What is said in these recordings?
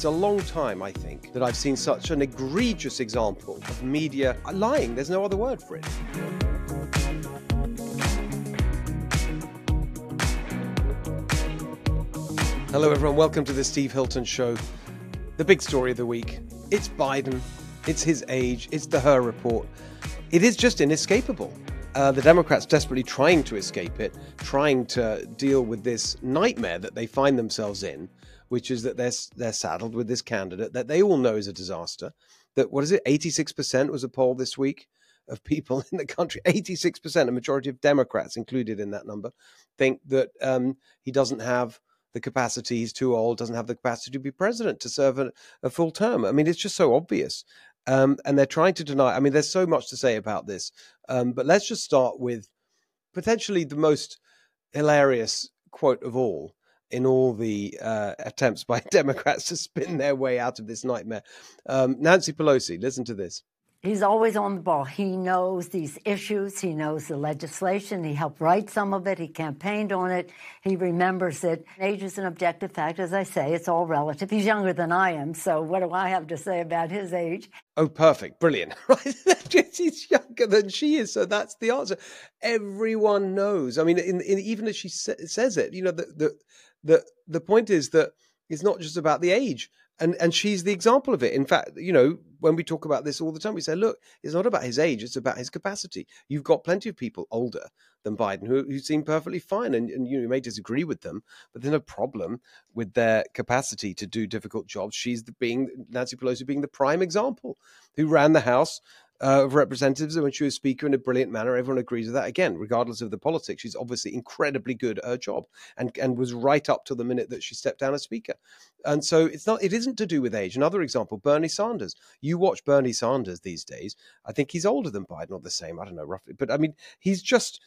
it's a long time, I think, that I've seen such an egregious example of media lying. There's no other word for it. Hello, everyone. Welcome to the Steve Hilton Show. The big story of the week it's Biden, it's his age, it's the Hur report. It is just inescapable. Uh, the Democrats desperately trying to escape it, trying to deal with this nightmare that they find themselves in, which is that they're they're saddled with this candidate that they all know is a disaster. That what is it? Eighty six percent was a poll this week of people in the country. Eighty six percent, a majority of Democrats included in that number, think that um, he doesn't have the capacity. He's too old, doesn't have the capacity to be president to serve a, a full term. I mean, it's just so obvious. Um, and they're trying to deny. I mean, there's so much to say about this, um, but let's just start with potentially the most hilarious quote of all in all the uh, attempts by Democrats to spin their way out of this nightmare. Um, Nancy Pelosi, listen to this. He's always on the ball. He knows these issues. He knows the legislation. He helped write some of it. He campaigned on it. He remembers it. Age is an objective fact. As I say, it's all relative. He's younger than I am, so what do I have to say about his age? Oh, perfect. Brilliant. Right? He's younger than she is, so that's the answer. Everyone knows. I mean, in, in, even as she sa- says it, you know, the, the, the, the point is that it's not just about the age and and she's the example of it. In fact, you know, when we talk about this all the time, we say, look, it's not about his age; it's about his capacity. You've got plenty of people older than Biden who, who seem perfectly fine, and, and you may disagree with them, but there's no problem with their capacity to do difficult jobs. She's the, being Nancy Pelosi being the prime example, who ran the House uh, of Representatives and when she was Speaker in a brilliant manner. Everyone agrees with that. Again, regardless of the politics, she's obviously incredibly good at her job and, and was right up to the minute that she stepped down as Speaker. And so it's not it isn't to do with age. Another example, Bernie Sanders. You watch Bernie Sanders these days. I think he's older than Biden, or the same. I don't know roughly, but I mean he's just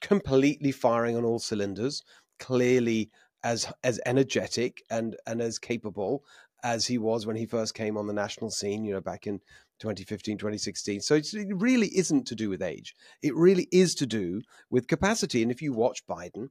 completely firing on all cylinders. Clearly as as energetic and and as capable as he was when he first came on the national scene, you know, back in 2015, 2016. So it really isn't to do with age. It really is to do with capacity. And if you watch Biden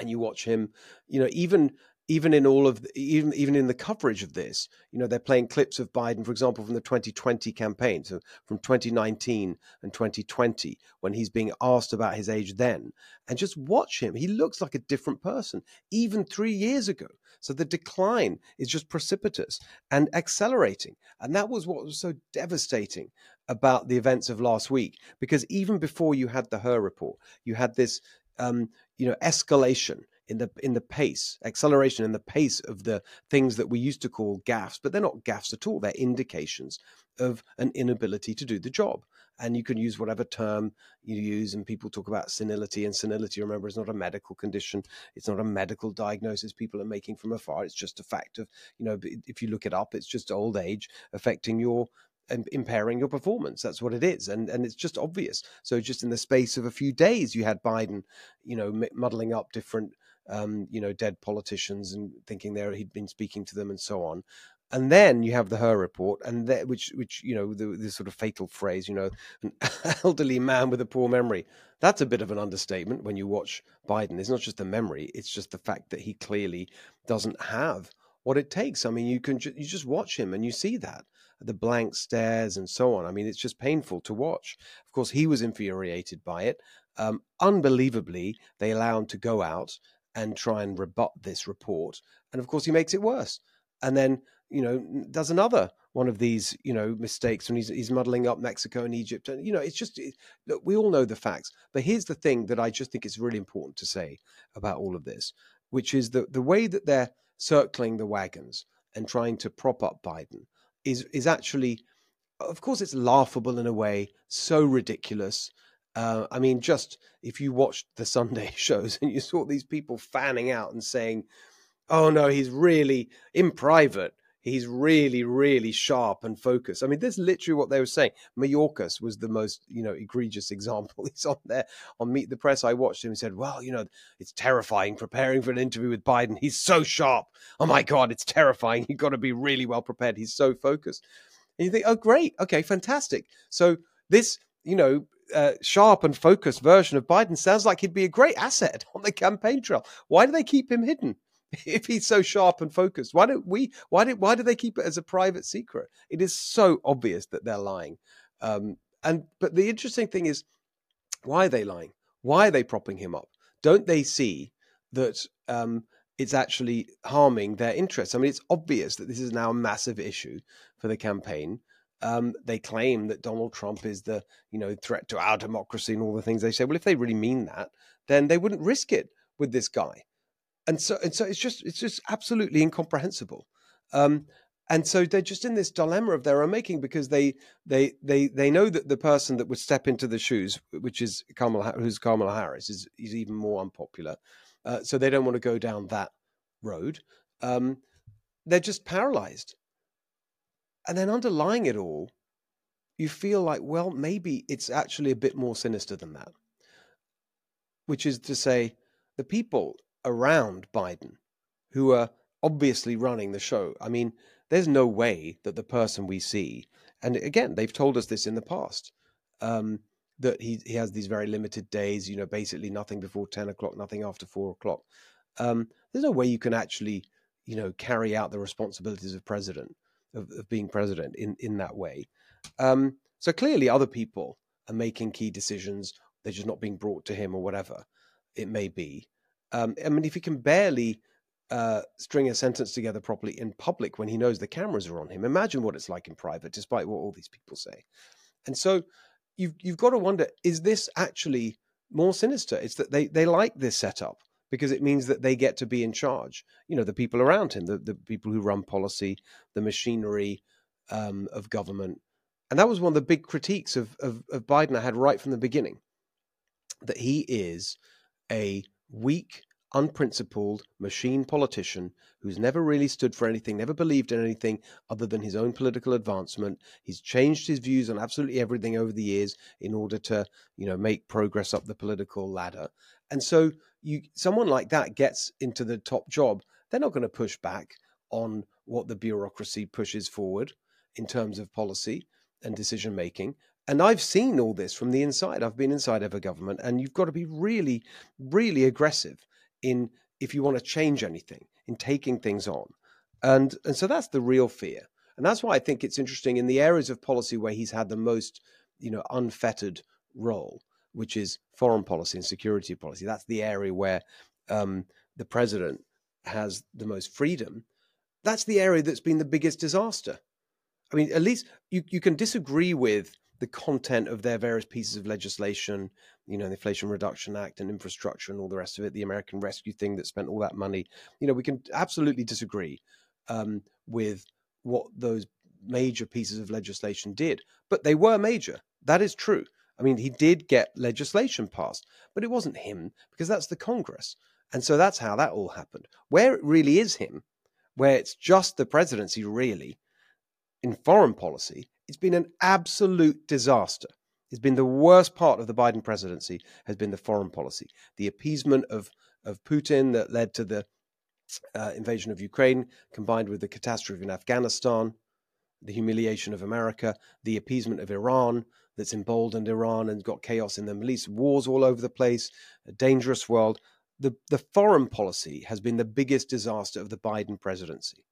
and you watch him, you know, even even in all of the, even even in the coverage of this, you know, they're playing clips of Biden, for example, from the 2020 campaign, so from 2019 and 2020, when he's being asked about his age then, and just watch him. He looks like a different person, even three years ago. So the decline is just precipitous and accelerating, and that was what was so devastating about the events of last week, because even before you had the Hur report, you had this, um, you know, escalation in the in the pace, acceleration in the pace of the things that we used to call gaffes, but they're not gaffes at all. They're indications of an inability to do the job. And you can use whatever term you use, and people talk about senility. And senility, remember, is not a medical condition. It's not a medical diagnosis people are making from afar. It's just a fact of, you know, if you look it up, it's just old age affecting your impairing your performance. That's what it is, and and it's just obvious. So just in the space of a few days, you had Biden, you know, muddling up different um, you know, dead politicians and thinking there he'd been speaking to them and so on. And then you have the Hur report, and that, which, which you know, the, the sort of fatal phrase, you know, an elderly man with a poor memory. That's a bit of an understatement when you watch Biden. It's not just the memory; it's just the fact that he clearly doesn't have what it takes. I mean, you can ju- you just watch him and you see that the blank stares and so on. I mean, it's just painful to watch. Of course, he was infuriated by it. Um, unbelievably, they allow him to go out and try and rebut this report. And of course, he makes it worse. And then, you know, does another one of these, you know, mistakes when he's, he's muddling up Mexico and Egypt. And, you know, it's just, it, look, we all know the facts. But here's the thing that I just think is really important to say about all of this, which is that the way that they're circling the wagons and trying to prop up Biden is, is actually, of course, it's laughable in a way, so ridiculous uh, I mean, just if you watched the Sunday shows and you saw these people fanning out and saying, "Oh no, he's really in private." He's really, really sharp and focused. I mean, that's literally what they were saying. Mayorkas was the most, you know, egregious example. He's on there on Meet the Press. I watched him and said, Well, you know, it's terrifying preparing for an interview with Biden. He's so sharp. Oh my God, it's terrifying. You've got to be really well prepared. He's so focused. And you think, Oh, great. Okay, fantastic. So this, you know, uh, sharp and focused version of Biden sounds like he'd be a great asset on the campaign trail. Why do they keep him hidden? if he's so sharp and focused? Why don't we? Why did why do they keep it as a private secret? It is so obvious that they're lying. Um, and but the interesting thing is, why are they lying? Why are they propping him up? Don't they see that um, it's actually harming their interests? I mean, it's obvious that this is now a massive issue for the campaign. Um, they claim that Donald Trump is the you know threat to our democracy and all the things they say. Well, if they really mean that, then they wouldn't risk it with this guy. And so and so it's just it's just absolutely incomprehensible. Um, and so they're just in this dilemma of their own making because they they they they know that the person that would step into the shoes, which is Kamala, who's Kamala Harris, is is even more unpopular. Uh, so they don't want to go down that road. Um, they're just paralyzed, and then underlying it all, you feel like, well, maybe it's actually a bit more sinister than that, which is to say, the people around Biden who are obviously running the show. I mean there's no way that the person we see, and again, they've told us this in the past, um, that he, he has these very limited days, you know, basically nothing before 10 o'clock, nothing after four o'clock. Um, there's no way you can actually, you know, carry out the responsibilities of president, of, of being president in, in that way. Um, so clearly, other people are making key decisions. They're just not being brought to him or whatever it may be. Um, I mean, if he can barely uh, string a sentence together properly in public when he knows the cameras are on him. Imagine what it's like in private, despite what all these people say. And so you've you've got to wonder: is this actually more sinister? It's that they they like this setup because it means that they get to be in charge. You know, the people around him, the the people who run policy, the machinery um, of government, and that was one of the big critiques of, of of Biden I had right from the beginning, that he is a weak unprincipled machine politician who's never really stood for anything, never believed in anything other than his own political advancement. He's changed his views on absolutely everything over the years in order to, you know, make progress up the political ladder. And so you someone like that gets into the top job, they're not going to push back on what the bureaucracy pushes forward in terms of policy and decision making. And I've seen all this from the inside. I've been inside of a government, and you've got to be really, really aggressive in if you want to change anything, in taking things on. And and so that's the real fear. And that's why I think it's interesting in the areas of policy where he's had the most, you know, unfettered role, which is foreign policy and security policy. That's the area where um, the president has the most freedom. That's the area that's been the biggest disaster. I mean, at least you, you can disagree with the content of their various pieces of legislation, you know, the Inflation Reduction Act and infrastructure and all the rest of it, the American Rescue thing that spent all that money. You know, we can absolutely disagree um, with what those major pieces of legislation did, but they were major. That is true. I mean, he did get legislation passed, but it wasn't him because that's the Congress. And so that's how that all happened. Where it really is him, where it's just the presidency, really, in foreign policy, it's been an absolute disaster. It's been the worst part of the Biden presidency has been the foreign policy, the appeasement of of Putin that led to the uh, invasion of Ukraine, combined with the catastrophe in Afghanistan, the humiliation of America, the appeasement of Iran that's emboldened Iran and got chaos in the Middle East, wars all over the place, a dangerous world. The, the foreign policy has been the biggest disaster of the Biden presidency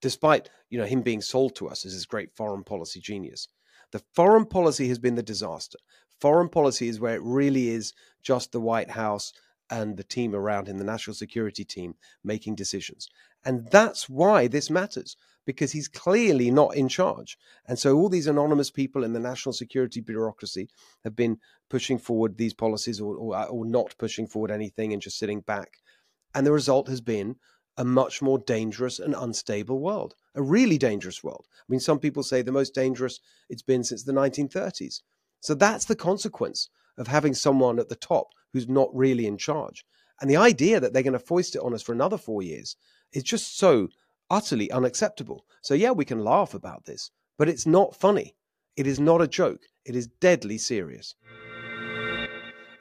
despite you know him being sold to us as this great foreign policy genius. The foreign policy has been the disaster. Foreign policy is where it really is just the White House and the team around him, the national security team, making decisions. And that's why this matters, because he's clearly not in charge. And so all these anonymous people in the national security bureaucracy have been pushing forward these policies or, or, uh, or not pushing forward anything and just sitting back. And the result has been a much more dangerous and unstable world, a really dangerous world. I mean, some people say the most dangerous it's been since the 1930s. So that's the consequence of having someone at the top who's not really in charge. And the idea that they're going to foist it on us for another four years is just so utterly unacceptable. So, yeah, we can laugh about this, but it's not funny. It is not a joke. It is deadly serious.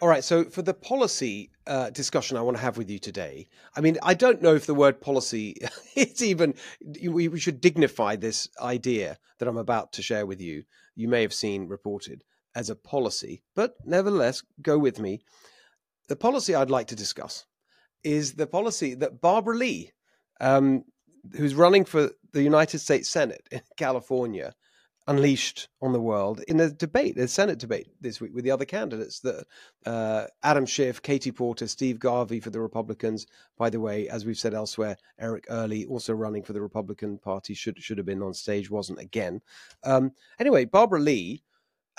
All right. So for the policy uh, discussion I want to have with you today, I mean, I don't know if the word policy is even, we, we should dignify this idea that I'm about to share with you. You may have seen reported as a policy, but nevertheless, go with me. The policy I'd like to discuss is the policy that Barbara Lee, um, who's running for the United States Senate in California, unleashed on the world in a debate, a Senate debate this week with the other candidates. That uh, Adam Schiff, Katie Porter, Steve Garvey for the Republicans. By the way, as we've said elsewhere, Eric Early also running for the Republican Party should should have been on stage, wasn't again. Um, anyway, Barbara Lee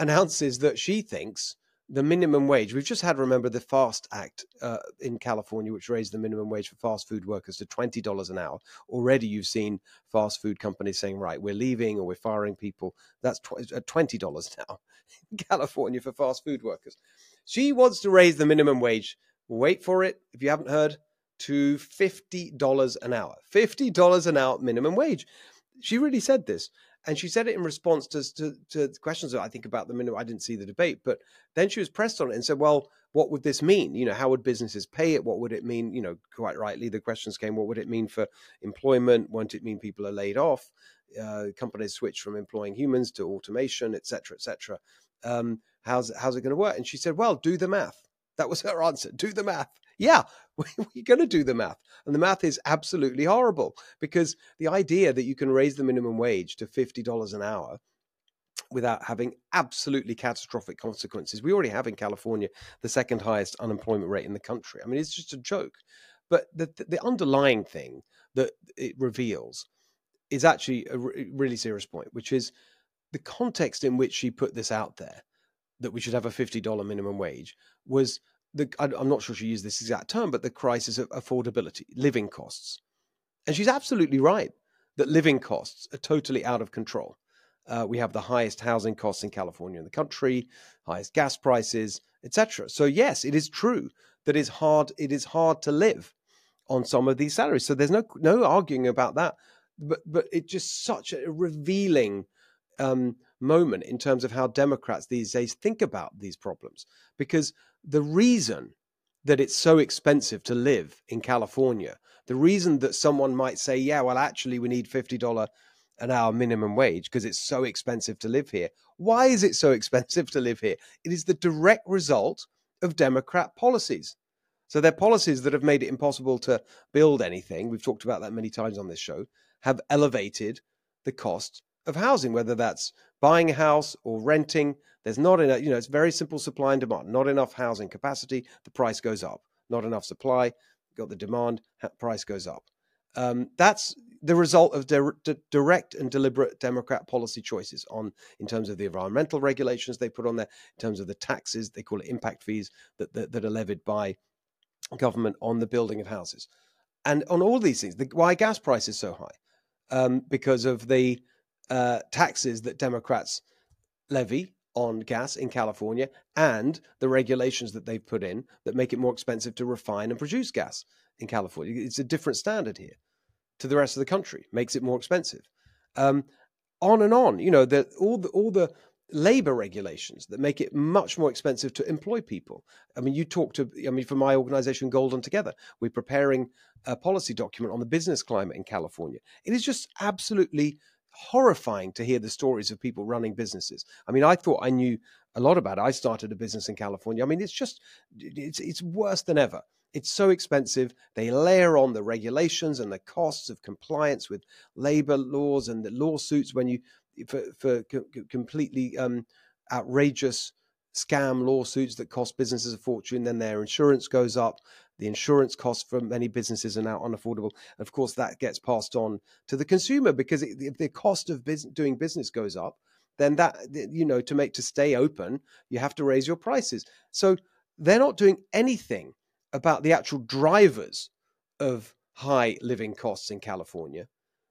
announces that she thinks the minimum wage. We've just had, remember, the FAST Act uh, in California, which raised the minimum wage for fast food workers to $20 an hour. Already you've seen fast food companies saying, right, we're leaving or we're firing people. That's uh, $20 now in California for fast food workers. She wants to raise the minimum wage. Wait for it, if you haven't heard, to $50 an hour. $50 an hour minimum wage. She really said this. And she said it in response to, to, to questions that I think about the minute I didn't see the debate. But then she was pressed on it and said, well, what would this mean? You know, how would businesses pay it? What would it mean? You know, quite rightly, the questions came, what would it mean for employment? Won't it mean people are laid off? Uh, companies switch from employing humans to automation, et cetera, et cetera. Um, how's, how's it going to work? And she said, well, do the math. That was her answer. Do the math. Yeah, we're going to do the math. And the math is absolutely horrible because the idea that you can raise the minimum wage to $50 an hour without having absolutely catastrophic consequences. We already have in California the second highest unemployment rate in the country. I mean, it's just a joke. But the, the underlying thing that it reveals is actually a really serious point, which is the context in which she put this out there that we should have a $50 minimum wage was the I'm not sure she used this exact term, but the crisis of affordability, living costs. And she's absolutely right that living costs are totally out of control. Uh, we have the highest housing costs in California in the country, highest gas prices, etc. So yes, it is true that it's hard. It is hard to live on some of these salaries. So there's no no arguing about that. But but it's just such a revealing um, moment in terms of how Democrats these days think about these problems. Because the reason that it's so expensive to live in California, the reason that someone might say, yeah, well, actually, we need $50 an hour minimum wage because it's so expensive to live here. Why is it so expensive to live here? It is the direct result of Democrat policies. So their policies that have made it impossible to build anything, we've talked about that many times on this show, have elevated the cost of housing, whether that's buying a house or renting. There's not enough, you know, it's very simple supply and demand. Not enough housing capacity, the price goes up. Not enough supply, got the demand, price goes up. Um, that's the result of di- di- direct and deliberate Democrat policy choices on in terms of the environmental regulations they put on there, in terms of the taxes they call it impact fees that that, that are levied by government on the building of houses, and on all these things. The, why gas prices so high? Um, because of the uh, taxes that Democrats levy on gas in California and the regulations that they've put in that make it more expensive to refine and produce gas in California. It's a different standard here to the rest of the country, makes it more expensive. Um, on and on, you know, the, all the all the labor regulations that make it much more expensive to employ people. I mean, you talk to, I mean, for my organization, Golden Together, we're preparing a policy document on the business climate in California. It is just absolutely horrifying to hear the stories of people running businesses. I mean, I thought I knew a lot about it. I started a business in California. I mean, it's just it's it's worse than ever. It's so expensive. They layer on the regulations and the costs of compliance with labor laws and the lawsuits when you for for completely um, outrageous scam lawsuits that cost businesses a fortune. Then their insurance goes up. The insurance costs for many businesses are now unaffordable. Of course, that gets passed on to the consumer because if the cost of doing business goes up, then that you know to make to stay open, you have to raise your prices. So they're not doing anything about the actual drivers of high living costs in California.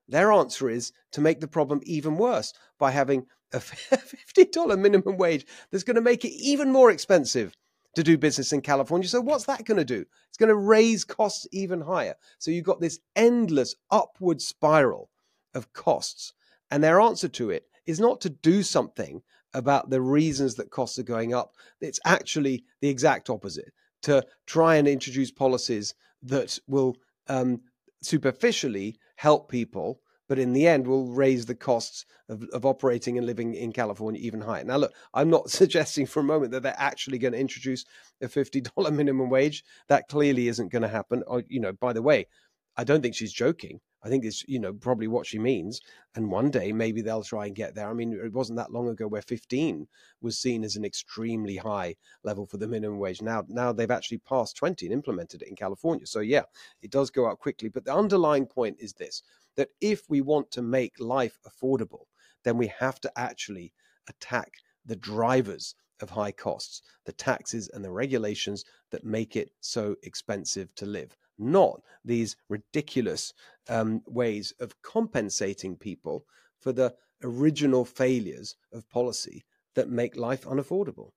Their answer is to make the problem even worse by having a $50 minimum wage that's going to make it even more expensive to do business in California. So what's that going to do? It's going to raise costs even higher. So you've got this endless upward spiral of costs. And their answer to it is not to do something about the reasons that costs are going up. It's actually the exact opposite to try and introduce policies that will um, superficially help people but in the end will raise the costs of, of operating and living in California even higher. Now, look, I'm not suggesting for a moment that they're actually going to introduce a $50 minimum wage. That clearly isn't going to happen. Or, you know, by the way, I don't think she's joking. I think it's you know probably what she means. And one day maybe they'll try and get there. I mean, it wasn't that long ago where 15 was seen as an extremely high level for the minimum wage. Now now they've actually passed 20 and implemented it in California. So yeah, it does go up quickly. But the underlying point is this: that if we want to make life affordable, then we have to actually attack the drivers of high costs, the taxes and the regulations that make it so expensive to live not these ridiculous um, ways of compensating people for the original failures of policy that make life unaffordable.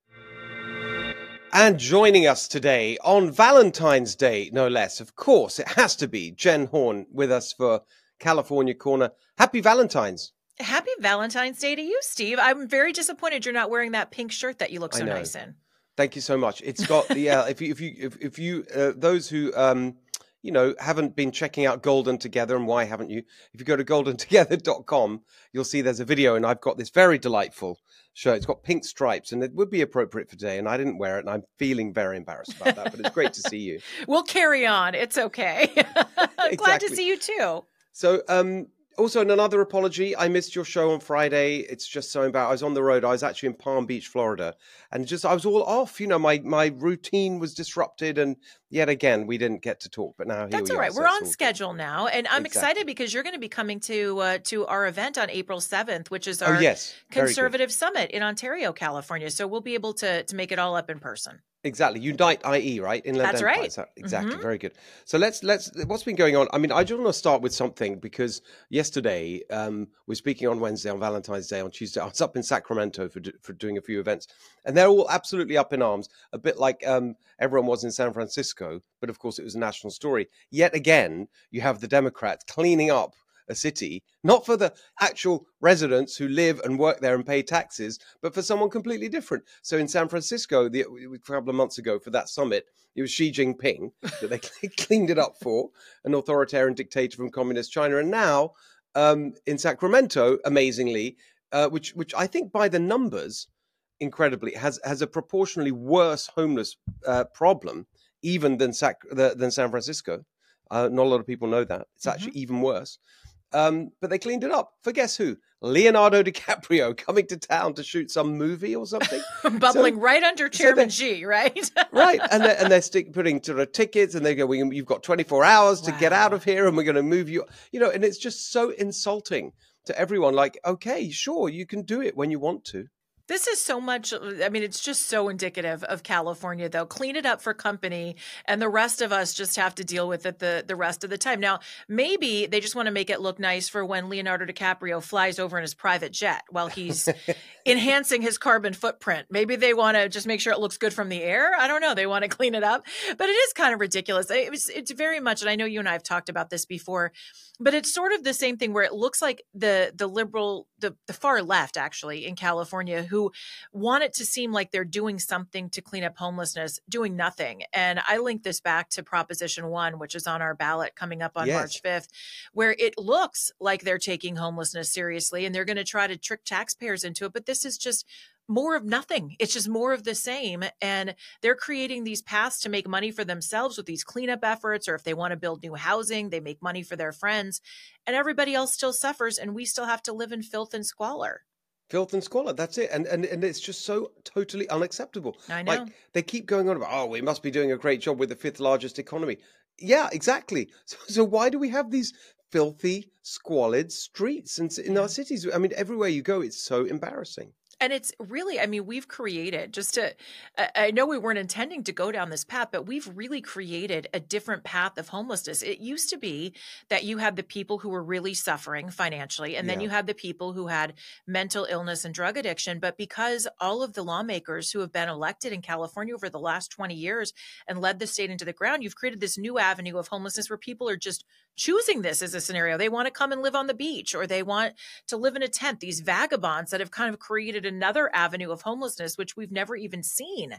And joining us today on Valentine's Day, no less, of course, it has to be Jen Horn with us for California Corner. Happy Valentine's. Happy Valentine's Day to you, Steve. I'm very disappointed you're not wearing that pink shirt that you look so nice in. Thank you so much. It's got the yeah. if you if you if, if you uh, those who um you know, haven't been checking out Golden Together, and why haven't you? If you go to goldentogether.com, you'll see there's a video, and I've got this very delightful shirt. It's got pink stripes, and it would be appropriate for today. And I didn't wear it, and I'm feeling very embarrassed about that. But it's great to see you. we'll carry on. It's okay. exactly. Glad to see you too. So, um, also, another apology. I missed your show on Friday. It's just so embarrassing. I was on the road. I was actually in Palm Beach, Florida, and just I was all off. You know, my my routine was disrupted, and yet again, we didn't get to talk. But now that's all right. Are, We're on schedule good. now, and I'm exactly. excited because you're going to be coming to uh, to our event on April 7th, which is oh, our oh, yes. conservative summit in Ontario, California. So we'll be able to to make it all up in person. Exactly, Unite IE, right? Inland That's Empire. right. Exactly, mm-hmm. very good. So let's let's what's been going on. I mean, I just want to start with something because yesterday um, we're speaking on Wednesday, on Valentine's Day, on Tuesday. I was up in Sacramento for for doing a few events, and they're all absolutely up in arms, a bit like um, everyone was in San Francisco. But of course, it was a national story. Yet again, you have the Democrats cleaning up a city, not for the actual residents who live and work there and pay taxes, but for someone completely different. So in San Francisco, the, a couple of months ago for that summit, it was Xi Jinping that they cleaned it up for, an authoritarian dictator from communist China. And now um, in Sacramento, amazingly, uh, which which I think by the numbers, incredibly, has has a proportionally worse homeless uh, problem even than Sac- than San Francisco. Uh, not a lot of people know that. It's mm-hmm. actually even worse. Um, but they cleaned it up for guess who? Leonardo DiCaprio coming to town to shoot some movie or something, bubbling so, right under Chairman so Xi, right? right, and they're, and they're stick, putting sort of tickets, and they go, "You've got 24 hours wow. to get out of here, and we're going to move you." You know, and it's just so insulting to everyone. Like, okay, sure, you can do it when you want to. This is so much. I mean, it's just so indicative of California, though. Clean it up for company, and the rest of us just have to deal with it the, the rest of the time. Now, maybe they just want to make it look nice for when Leonardo DiCaprio flies over in his private jet while he's enhancing his carbon footprint. Maybe they want to just make sure it looks good from the air. I don't know. They want to clean it up, but it is kind of ridiculous. It was, it's very much, and I know you and I have talked about this before but it's sort of the same thing where it looks like the the liberal the, the far left actually in california who want it to seem like they're doing something to clean up homelessness doing nothing and i link this back to proposition one which is on our ballot coming up on yes. march 5th where it looks like they're taking homelessness seriously and they're going to try to trick taxpayers into it but this is just more of nothing. It's just more of the same. And they're creating these paths to make money for themselves with these cleanup efforts, or if they want to build new housing, they make money for their friends. And everybody else still suffers, and we still have to live in filth and squalor. Filth and squalor, that's it. And, and and it's just so totally unacceptable. I know. Like they keep going on about, oh, we must be doing a great job with the fifth largest economy. Yeah, exactly. So, so why do we have these filthy, squalid streets in, in our cities? I mean, everywhere you go, it's so embarrassing and it's really i mean we've created just to i know we weren't intending to go down this path but we've really created a different path of homelessness. It used to be that you had the people who were really suffering financially and then you had the people who had mental illness and drug addiction. But because all of the lawmakers who have been elected in california over the last 20 years and led the state into the ground you've created this new avenue of homelessness where people are just choosing this as a scenario. They want to come and live on the beach or they want to live in a tent. These vagabonds that have kind of created another avenue of homelessness, which we've never even seen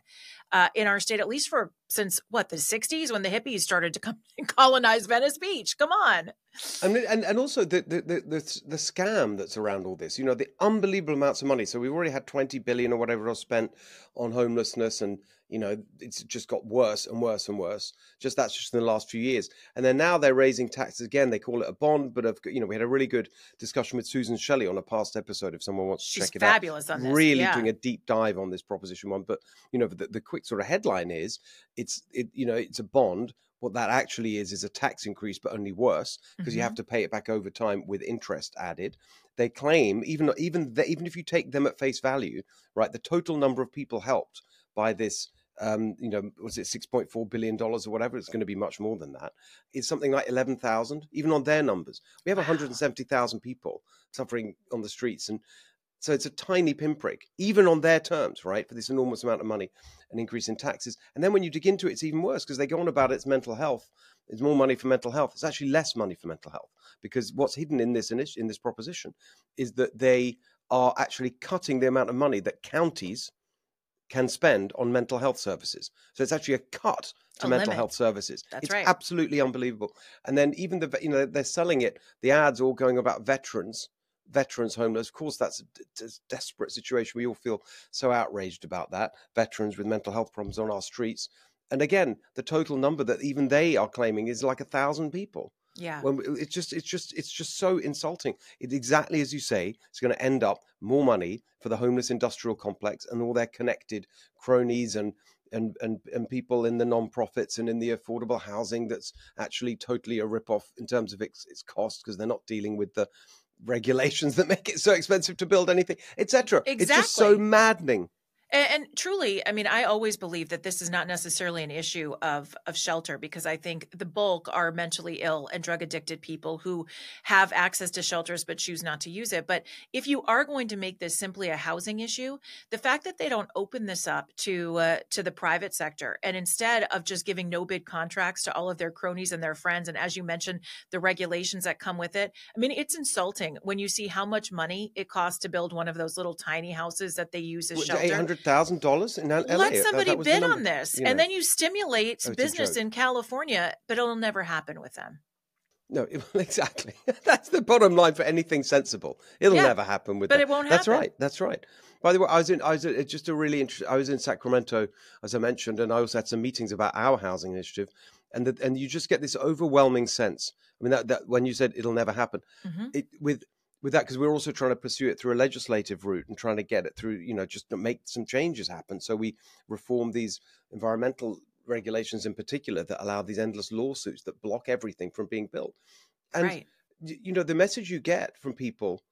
uh, in our state, at least for since what the 60s when the hippies started to come and colonize Venice Beach. Come on. And, and and also the, the the the the scam that's around all this, you know, the unbelievable amounts of money. So we've already had twenty billion or whatever else spent on homelessness, and you know, it's just got worse and worse and worse. Just that's just in the last few years, and then now they're raising taxes again. They call it a bond, but of you know, we had a really good discussion with Susan Shelley on a past episode. If someone wants to She's check it fabulous out, on this. really yeah. doing a deep dive on this proposition one. But you know, the, the quick sort of headline is it's it you know it's a bond what that actually is is a tax increase but only worse because Mm-hmm. you have to pay it back over time with interest added they claim even even even if you take them at face value right the total number of people helped by this um you know was it 6.4 billion dollars or whatever it's going to be much more than that. It's something like 11,000 even on their numbers we have Wow. 170,000 people suffering on the streets and so it's a tiny pinprick, even on their terms, right? For this enormous amount of money, an increase in taxes. And then when you dig into it, it's even worse because they go on about it's mental health. It's more money for mental health. It's actually less money for mental health because what's hidden in this in this proposition is that they are actually cutting the amount of money that counties can spend on mental health services. So it's actually a cut to A mental limit. health services. That's it's right. absolutely unbelievable. And then even the you know they're selling it. The ads all going about veterans, veterans homeless. Of course, that's a d- desperate situation. We all feel so outraged about that. Veterans with mental health problems on our streets. And again, the total number that even they are claiming is like a thousand people Yeah. when it's just it's just it's just so insulting. It's exactly as you say it's going to end up more money for the homeless industrial complex and all their connected cronies and and and, and people in the non-profits and in the affordable housing that's actually totally a rip-off in terms of its, its cost because they're not dealing with the regulations that make it so expensive to build anything etc it's just so maddening And, and truly, I mean, I always believe that this is not necessarily an issue of of shelter because I think the bulk are mentally ill and drug addicted people who have access to shelters but choose not to use it. But if you are going to make this simply a housing issue, the fact that they don't open this up to uh, to the private sector and instead of just giving no bid contracts to all of their cronies and their friends, and as you mentioned, the regulations that come with it, I mean, it's insulting when you see how much money it costs to build one of those little tiny houses that they use as shelter hundred thousand dollars in L- LA. let somebody that the bid on this you and then you stimulate Oh, business in california but it'll never happen with them No, exactly. That's the bottom line for anything sensible. It'll Yeah, never happen with. but that. it won't That's happen. right. That's right. By the way, I was in. I was at- just a really interesting. I was in Sacramento, as I mentioned, and I also had some meetings about our housing initiative, and the, and you just get this overwhelming sense. I mean, that, that when you said it'll never happen, Mhm. it with with that because we're also trying to pursue it through a legislative route and trying to get it through. You know, just to make some changes happen. So we reform these environmental regulations in particular that allow these endless lawsuits that block everything from being built. And right you know the message you get from people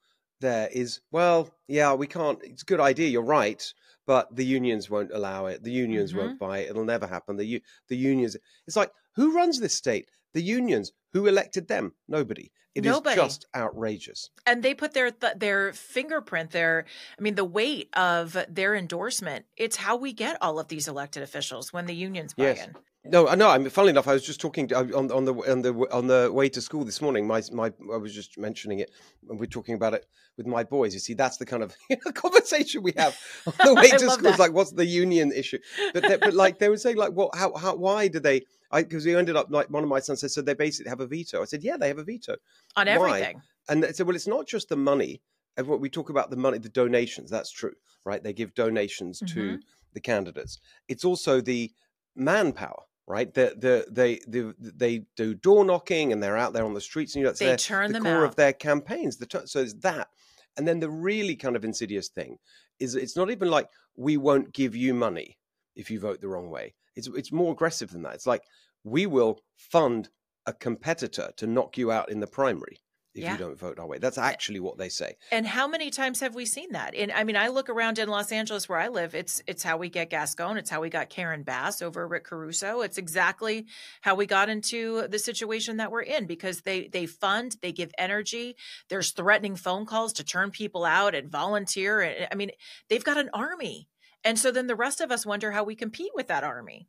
there is well yeah we can't it's a good idea you're right but the unions won't allow it the unions won't mm-hmm. buy it it'll never happen the the unions it's like who runs this state the unions who elected them? Nobody. It is Nobody. just outrageous. And they put their th- their fingerprint their i mean the weight of their endorsement. It's how we get all of these elected officials when the unions buy Yes. in no I know. I'm funnily enough I was just talking to, on on the on the on the way to school this morning my my I was just mentioning it and we're talking about it with my boys. You see that's the kind of conversation we have on the way to school. It's like what's the union issue? But but like they were saying like what how how why do they I because we ended up like one of my sons said so they basically have a veto I said yeah they have a veto on Why? everything and they said, well, it's not just the money. And what we talk about the money, the donations, that's true, right? They give donations to Mm-hmm. the candidates. It's also the manpower, right? The, the, they, the, they do door knocking and they're out there on the streets. And you know, that's They their, turn the core of their campaigns. The so it's that. And then the really kind of insidious thing is it's not even like we won't give you money if you vote the wrong way. It's, it's more aggressive than that. It's like we will fund a competitor to knock you out in the primary if Yeah. you don't vote our way. That's actually what they say. And how many times have we seen that? And I mean, I look around in Los Angeles where I live. It's it's how we get Gascon. It's how we got Karen Bass over Rick Caruso. It's exactly how we got into the situation that we're in because they they fund, they give energy. There's threatening phone calls to turn people out and volunteer. I mean, they've got an army. And so then the rest of us wonder how we compete with that army.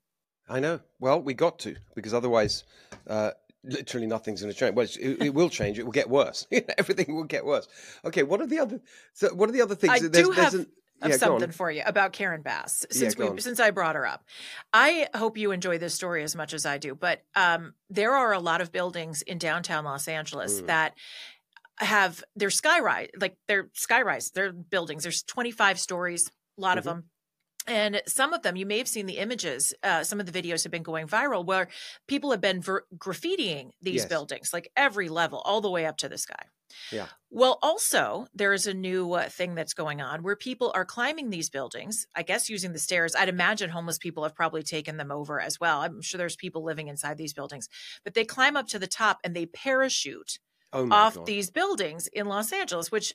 I know. Well, we got to because otherwise, uh, literally nothing's going to change. Well, it, it, will change. It will get worse. Everything will get worse. Okay, what are the other? So what are the other things? I there's, do have an, yeah, something for you about Karen Bass since yeah, we since I brought her up. I hope you enjoy this story as much as I do. But um, there are a lot of buildings in downtown Los Angeles mm. that have their skyrise, like they're skyrise, they're buildings. There's 25 stories, a lot mm-hmm. of them and some of them you may have seen the images uh, some of the videos have been going viral where people have been ver- graffitiing these yes. buildings like every level all the way up to the sky yeah well also there is a new uh, thing that's going on where people are climbing these buildings i guess using the stairs i'd imagine homeless people have probably taken them over as well i'm sure there's people living inside these buildings but they climb up to the top and they parachute oh off God. these buildings in los angeles which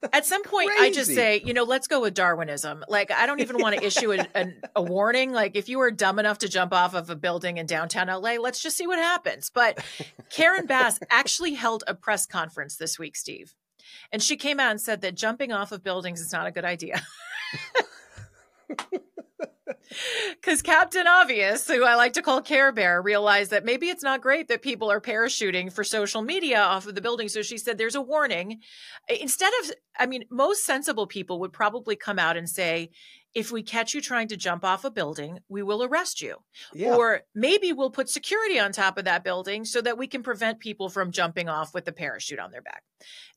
at some point Crazy. i just say you know let's go with darwinism. Like i don't even want to issue a, a, a, warning. Like if you were dumb enough to jump off of a building in downtown la let's just see what happens. But karen bass actually held a press conference this week steve and she came out and said that jumping off of buildings is not a good idea Because Captain Obvious, who I like to call Care Bear, realized that maybe it's not great that people are parachuting for social media off of the building. So she said there's a warning. Instead of, I mean, most sensible people would probably come out and say, if we catch you trying to jump off a building, we will arrest you. Yeah. Or maybe we'll put security on top of that building so that we can prevent people from jumping off with the parachute on their back.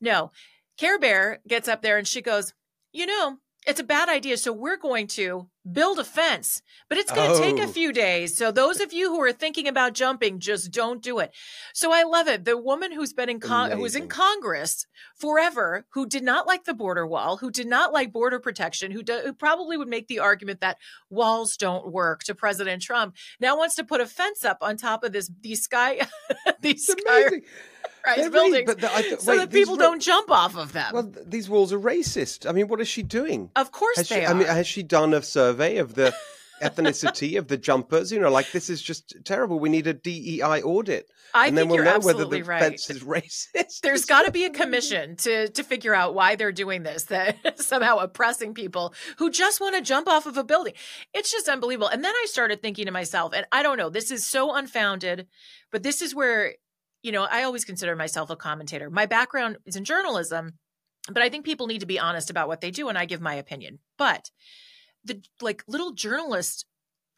No, Care Bear gets up there and she goes, You know, it's a bad idea. So we're going to build a fence, but it's going to oh. take a oh. few days. So those of you who are thinking about jumping, just don't do it. So I love it. The woman who's been in con- who was in Congress forever, who did not like the border wall, who did not like border protection, who, do- who probably would make the argument that walls don't work to President Trump, now wants to put a fence up on top of this these sky these sky rise buildings but the, I, so wait, that people ra- don't jump off of them. Well, these walls are racist. I mean, what is she doing? Of course has they she, are. I mean, has she done a survey of the ethnicity of the jumpers? You know, like this is just terrible. We need a DEI audit. I and think then we'll know whether the right. fence is racist. There's got to be a commission to to figure out why they're doing this. That somehow oppressing people who just want to jump off of a building. It's just unbelievable. And then I started thinking to myself, and I don't know, this is so unfounded, but this is where you know, I always consider myself a commentator. My background is in journalism, but I think people need to be honest about what they do and I give my opinion. But the like little journalist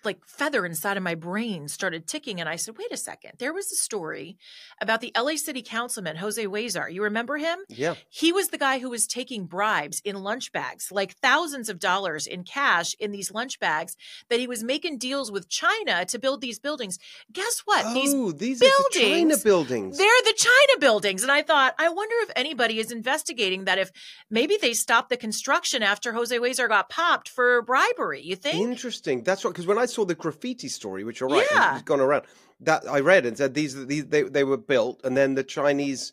like feather inside of my brain started ticking and I said, "Wait a second. There was a story about the LA City Councilman Jose Huizar. You remember him? Yeah. He was the guy who was taking bribes in lunch bags, like thousands of dollars in cash in these lunch bags that he was making deals with China to build these buildings. Guess what? Oh, these, these buildings, the China buildings. They're the China buildings. And I thought, I wonder if anybody is investigating that if maybe they stopped the construction after Jose Huizar got popped for bribery. You think? Interesting. That's right. Because when I saw the graffiti story, which you're right, yeah. it's gone around. That I read and said these these they they were built, and then the Chinese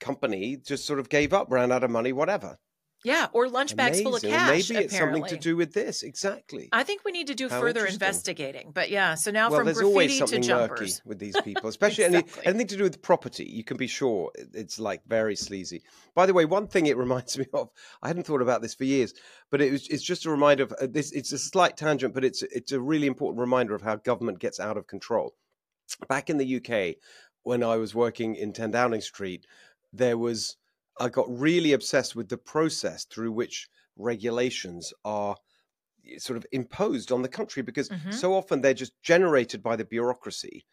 company just sort of gave up, ran out of money, whatever. Yeah, or lunch bags Amazing. full of cash. Maybe it's apparently. something to do with this. Exactly. I think we need to do How further investigating. But yeah, so now well, from there's graffiti always something to jumpers with these people, especially exactly. any, anything to do with property. You can be sure it's like very sleazy. By the way, one thing it reminds me of, I hadn't thought about this for years, but it was, it's just a reminder of uh, this. It's a slight tangent, but it's it's a really important reminder of how government gets out of control. Back in the UK, when I was working in 10 Downing Street, there was I got really obsessed with the process through which regulations are eh, sort of imposed on the country because mm-hmm. so often they're just generated by the bureaucracy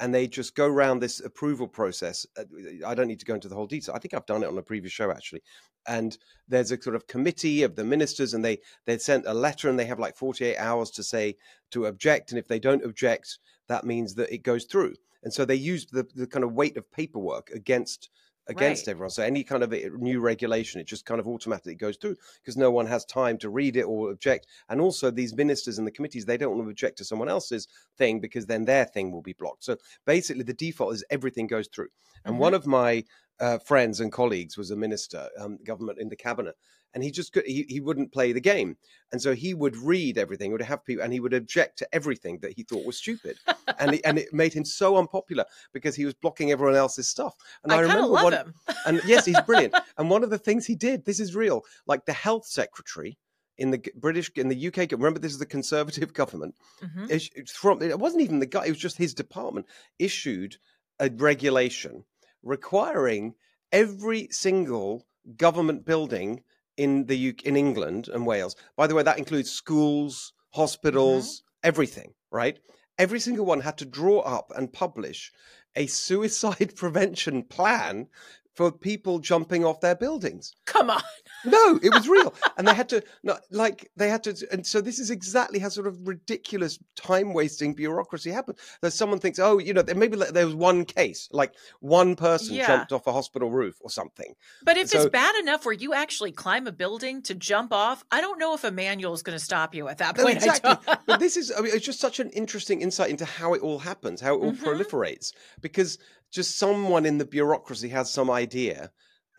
and they just go around this approval process. Uh, I don't need to go into the whole detail. I think I've done it on a previous show actually. And there's a sort of committee of the ministers, and they they sent a letter, and they have like 48 hours to say to object, and if they don't object, that means that it goes through. And so they use the the kind of weight of paperwork against against right. everyone. So any kind of new regulation, it just kind of automatically goes through because no one has time to read it or object. And also, these ministers and the committees, they don't want to object to someone else's thing because then their thing will be blocked. So basically, the default is everything goes through. And mm-hmm. one of my uh, friends and colleagues was a minister, um, government in the cabinet, and he just could, he, he wouldn't play the game and so he would read everything would have people and he would object to everything that he thought was stupid and he, and it made him so unpopular because he was blocking everyone else's stuff and i, I remember one, him and yes he's brilliant and one of the things he did this is real like the health secretary in the British in the UK. Remember, this is the Conservative government. Mm-hmm. From it wasn't even the guy; it was just his department issued a regulation requiring every single government building in the UK, in England and Wales. By the way, that includes schools, hospitals, mm-hmm. everything, right? Every single one had to draw up and publish a suicide prevention plan for people jumping off their buildings. Come on. No, it was real. And they had to, like, they had to, and so this is exactly how sort of ridiculous time wasting bureaucracy happens. That someone thinks, oh, you know, maybe there was one case, like one person yeah. jumped off a hospital roof or something. But if so, it's bad enough where you actually climb a building to jump off, I don't know if a manual is going to stop you at that point. Exactly. but this is, I mean, it's just such an interesting insight into how it all happens, how it all mm-hmm. proliferates. Because just someone in the bureaucracy has some idea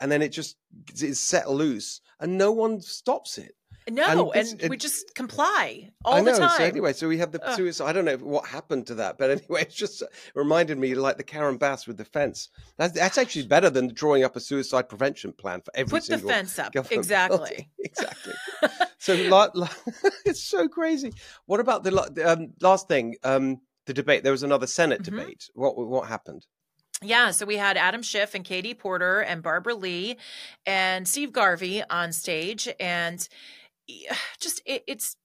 and then it just is set loose and no one stops it. No, and, this, and we just comply all know, the time. So anyway, so we have the suicide. I don't know what happened to that, but anyway, it's just reminded me like the Karen Bass with the fence. That's, that's actually better than drawing up a suicide prevention plan for every Put single. Put the fence up. Exactly. exactly. so it's so crazy. What about the um, last thing? Um, the debate. There was another Senate mm-hmm. debate. What what happened? Yeah, so we had Adam Schiff and Katie Porter and Barbara Lee and Steve Garvey on stage, and just it, it's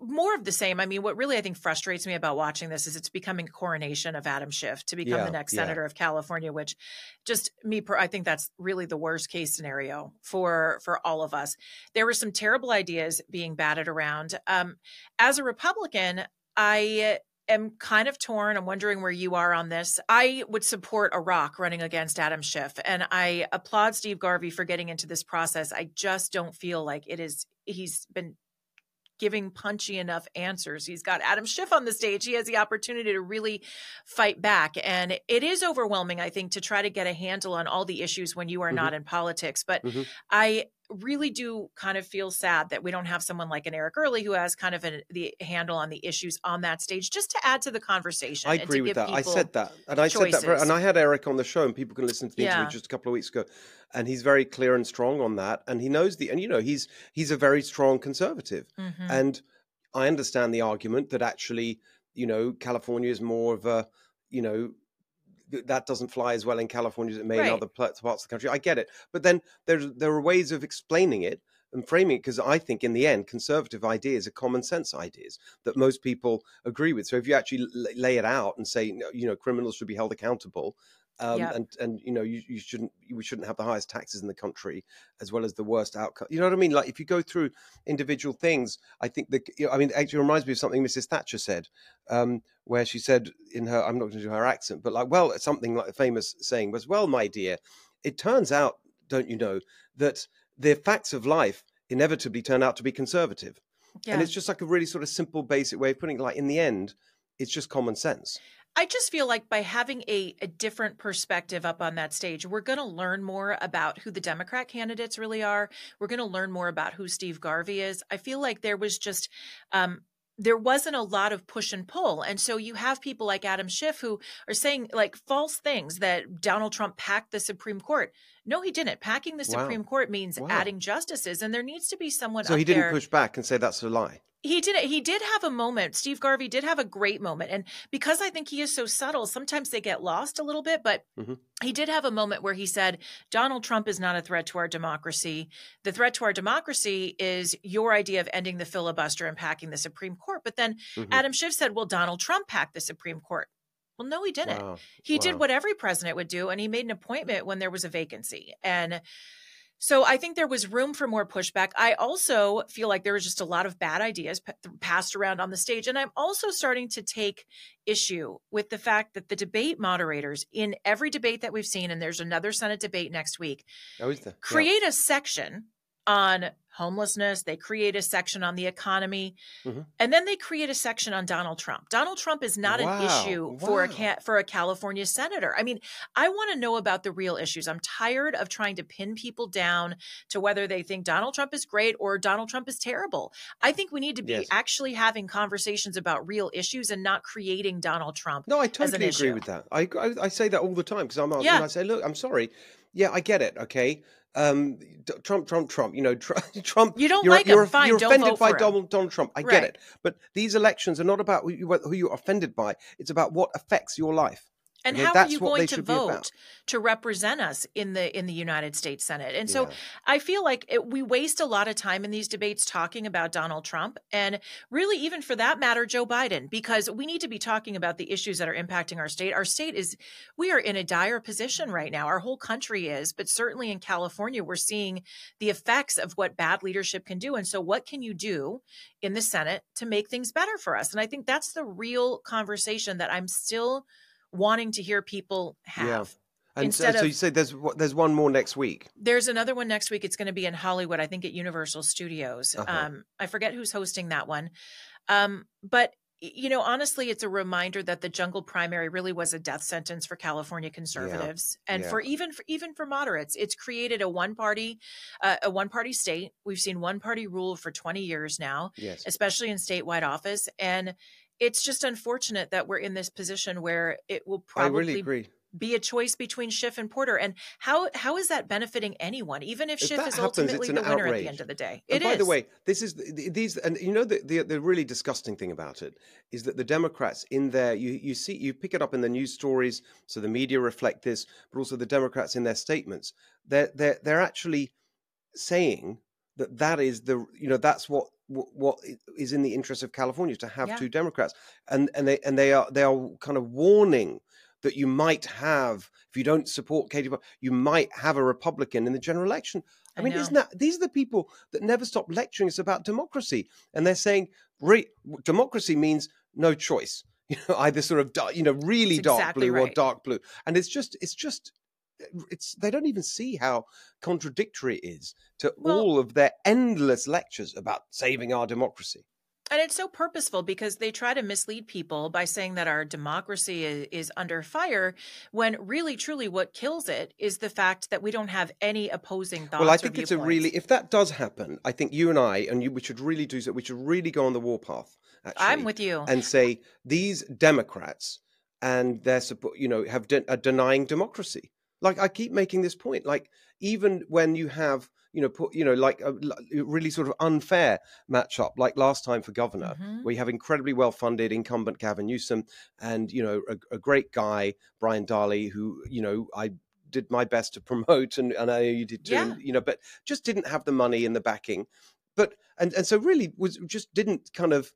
more of the same. I mean, what really I think frustrates me about watching this is it's becoming a coronation of Adam Schiff to become yeah, the next yeah. senator of California, which just me, I think that's really the worst case scenario for for all of us. There were some terrible ideas being batted around. Um, as a Republican, I am kind of torn. I'm wondering where you are on this. I would support a rock running against Adam Schiff, and I applaud Steve Garvey for getting into this process. I just don't feel like it is. He's been giving punchy enough answers. He's got Adam Schiff on the stage. He has the opportunity to really fight back. And it is overwhelming, I think, to try to get a handle on all the issues when you are mm-hmm. not in politics. But mm-hmm. I really do kind of feel sad that we don't have someone like an Eric Early who has kind of a, the handle on the issues on that stage, just to add to the conversation. I agree with that. I said that, and I choices. said that, and I had Eric on the show, and people can listen to the yeah. interview just a couple of weeks ago, and he's very clear and strong on that, and he knows the, and you know, he's he's a very strong conservative, mm-hmm. and I understand the argument that actually, you know, California is more of a, you know, that doesn't fly as well in California as it may right. in other parts of the country. I get it, but then there there are ways of explaining it and framing it because I think in the end, conservative ideas are common sense ideas that most people agree with. So if you actually lay it out and say, you know, criminals should be held accountable, um, yep. and and you know you, you shouldn't we shouldn't have the highest taxes in the country as well as the worst outcome. You know what I mean? Like if you go through individual things, I think the you know, I mean actually reminds me of something Mrs. Thatcher said, um, where she said in her I'm not going to do her accent, but like well something like a famous saying was well my dear, it turns out don't you know that the facts of life inevitably turn out to be conservative, yeah. and it's just like a really sort of simple basic way of putting it. Like in the end, it's just common sense. I just feel like by having a, a different perspective up on that stage, we're going to learn more about who the Democrat candidates really are. We're going to learn more about who Steve Garvey is. I feel like there was just um, there wasn't a lot of push and pull. And so you have people like Adam Schiff who are saying like false things that Donald Trump packed the Supreme Court. No, he didn't. Packing the Supreme wow. Court means wow. adding justices, and there needs to be someone. So he didn't there. push back and say that's a lie he did he did have a moment steve garvey did have a great moment and because i think he is so subtle sometimes they get lost a little bit but mm-hmm. he did have a moment where he said donald trump is not a threat to our democracy the threat to our democracy is your idea of ending the filibuster and packing the supreme court but then mm-hmm. adam schiff said well donald trump packed the supreme court well, no, he didn't. Wow. He wow. did what every president would do, and he made an appointment when there was a vacancy. And so I think there was room for more pushback. I also feel like there was just a lot of bad ideas p- passed around on the stage. And I'm also starting to take issue with the fact that the debate moderators in every debate that we've seen, and there's another Senate debate next week, the, create yeah. a section on homelessness. They create a section on the economy, mm-hmm. and then they create a section on Donald Trump. Donald Trump is not wow. an issue wow. for a for a California senator. I mean, I want to know about the real issues. I'm tired of trying to pin people down to whether they think Donald Trump is great or Donald Trump is terrible. I think we need to be yes. actually having conversations about real issues and not creating Donald Trump. No, I totally agree issue. with that. I, I, I say that all the time because I'm yeah. I say, look, I'm sorry. Yeah, I get it. Okay, um, Trump, Trump, Trump. You know, Trump. You don't you're, like you're, him. Fine, you're offended by Donald, Donald Trump. I right. get it. But these elections are not about who, you, who you're offended by. It's about what affects your life. And how are you going to should be about. vote to represent us in the in the United States Senate? And so Yeah. I feel like it, we waste a lot of time in these debates talking about Donald Trump and really even for that matter Joe Biden because we need to be talking about the issues that are impacting our state. Our state is we are in a dire position right now. Our whole country is, but certainly in California we're seeing the effects of what bad leadership can do. And so what can you do in the Senate to make things better for us? And I think that's the real conversation that I'm still wanting to hear people have. Yeah. And so, Instead so of- you say there's there's one more next week. There's another one next week. It's going to be in Hollywood, I think at Universal Studios. Uh-huh. Um, I forget who's hosting that one. Um, but, you know, honestly, it's a reminder that the jungle primary really was a death sentence for California conservatives and Yeah. for even for even for moderates. It's created a one party uh, a one party state. We've seen one party rule for 20 years now Yes. especially in statewide office. And it's just unfortunate that we're in this position where it will probably really agree. be a choice between Schiff and Porter. And how how is that benefiting anyone? Even if, If Schiff is happens, ultimately the winner at the end of the day. And It by the way, this is these, and you know the, the the really disgusting thing about it is that the Democrats in there, you you see, you pick it up in the news stories, so the media reflect this, but also the Democrats in their statements, they're they're they're actually saying that that is the you know that's what what is in the interest of California to have Yeah. two Democrats, and and they and they are they are kind of warning that you might have if you don't support Katie, you might have a Republican in the general election. I I mean, know. isn't that these are the people that never stop lecturing us about democracy, and they're saying re- democracy means no choice. You know, either sort of dark, you know really That's dark exactly blue or dark blue, and it's just it's just it's they don't even see how contradictory it is to Well- all of their endless lectures about saving our democracy. And it's so purposeful because they try to mislead people by saying that our democracy is, is under fire when really, truly, what kills it is the fact that we don't have any opposing thoughts. Well, I think it's a really if that does happen, I think you and I and you we should really do so. We should really go on the warpath. Actually, I'm with you. and say these Democrats and their support, you know, have de- are denying democracy. Like I keep making this point. Like even when you have, you know, put, you know, like a really sort of unfair matchup, like last time for governor, Mhm. where you have incredibly well-funded incumbent Gavin Newsom and you know a, a great guy Brian Dahle, who you know I did my best to promote, and, and I know you did too. Yeah. and, you know, but just didn't have the money and the backing. But and and so really was just didn't kind of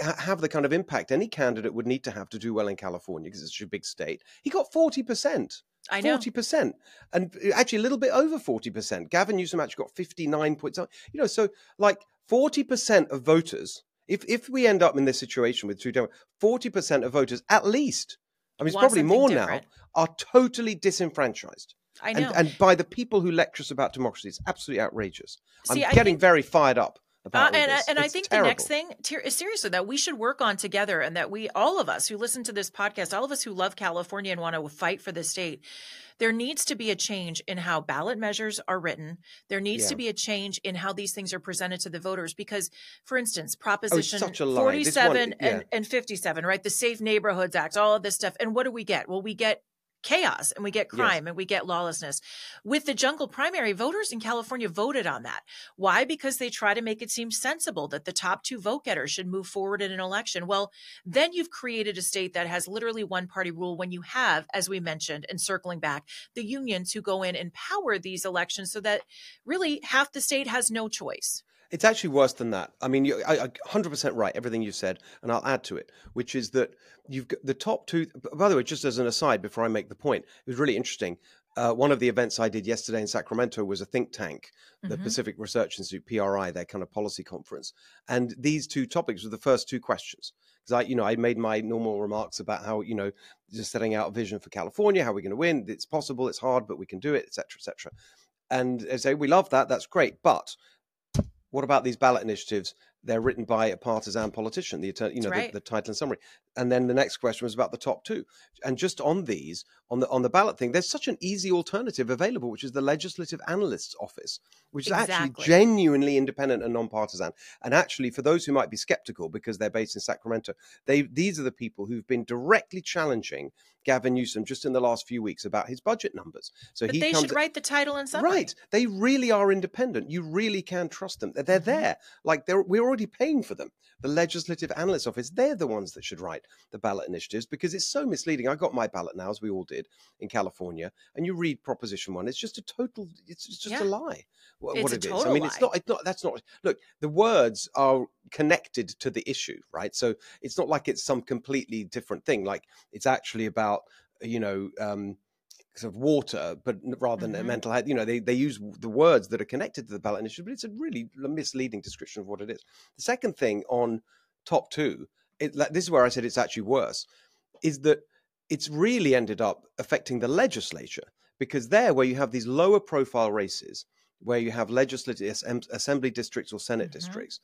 have the kind of impact any candidate would need to have to do well in California because it's such a big state. He got forty percent. I know. Forty percent, and uh, actually a little bit over forty percent. Gavin Newsom actually got fifty nine points. something. You know, so like forty percent of voters. If if we end up in this situation with two Democrats, forty percent of voters at least. I mean, it's Want probably more different. now. Are totally disenfranchised, I know. and and by the people who lecture us about democracy, it's absolutely outrageous. See, I'm I getting think- very fired up Uh, about all and I- and I think terrible. the next thing ter- seriously that we should work on together, and that we all of us who listen to this podcast, all of us who love California and want to fight for the state, there needs to be a change in how ballot measures are written. There needs to be a change in how these things are presented to the voters. Because, for instance, Proposition Oh, a lie. This one- 47 yeah. and, and 57, right? The Safe Neighborhoods Act, all of this stuff. And what do we get? Well, we get chaos and we get Yes. crime and we get lawlessness. With the jungle primary, voters in California voted on that. Why? Because they try to make it seem sensible that the top two vote getters should move forward in an election. Well, then you've created a state that has literally one party rule when you have, as we mentioned, and circling back, the unions who go in and power these elections so that really half the state has no choice. It's actually worse than that. I mean, you, I, I, 100% right, everything you said, and I'll add to it, which is that you've got the top two. By the way, just as an aside, before I make the point, it was really interesting. Uh, one of the events I did yesterday in Sacramento was a think tank, the Mhm. Pacific Research Institute, PRI, their kind of policy conference, and these two topics were the first two questions. Because I, you know, I made my normal remarks about how, you know, just setting out a vision for California, how we're going to win. It's possible, it's hard, but we can do it, etc., etc. And they say we love that. That's great, but what about these ballot initiatives? They're written by a partisan politician, the attorney, you know, right. the, the title and summary. And then the next question was about the top two. And just on these, on the on the ballot thing, there's such an easy alternative available, which is the Legislative Analyst's Office, which is actually genuinely independent and nonpartisan. And actually, for those who might be skeptical because they're based in Sacramento, they these are the people who've been directly challenging Gavin Newsom just in the last few weeks about his budget numbers. So but he they should write the title and summary. Right. They really are independent. You really can trust them. They're Mhm. there. Like they're we're already paying for them. The Legislative Analyst Office, they're the ones that should write the ballot initiatives because it's so misleading. I got my ballot now, as we all did in California, and you read Proposition One. It's just a total. It's, it's just Yeah. a lie. wha- It's what a it is. I mean, it's not. It's not. That's not. Look, the words are connected to the issue, right? So it's not like it's some completely different thing. Like it's actually about you know. Um, of water, but rather than Mhm. mental health. You know, they, they use the words that are connected to the ballot initiative, but it's a really misleading description of what it is. The second thing on top two, it, like, this is where I said it's actually worse, is that it's really ended up affecting the legislature because there, where you have these lower profile races, where you have legislative assembly districts or senate Mhm. districts,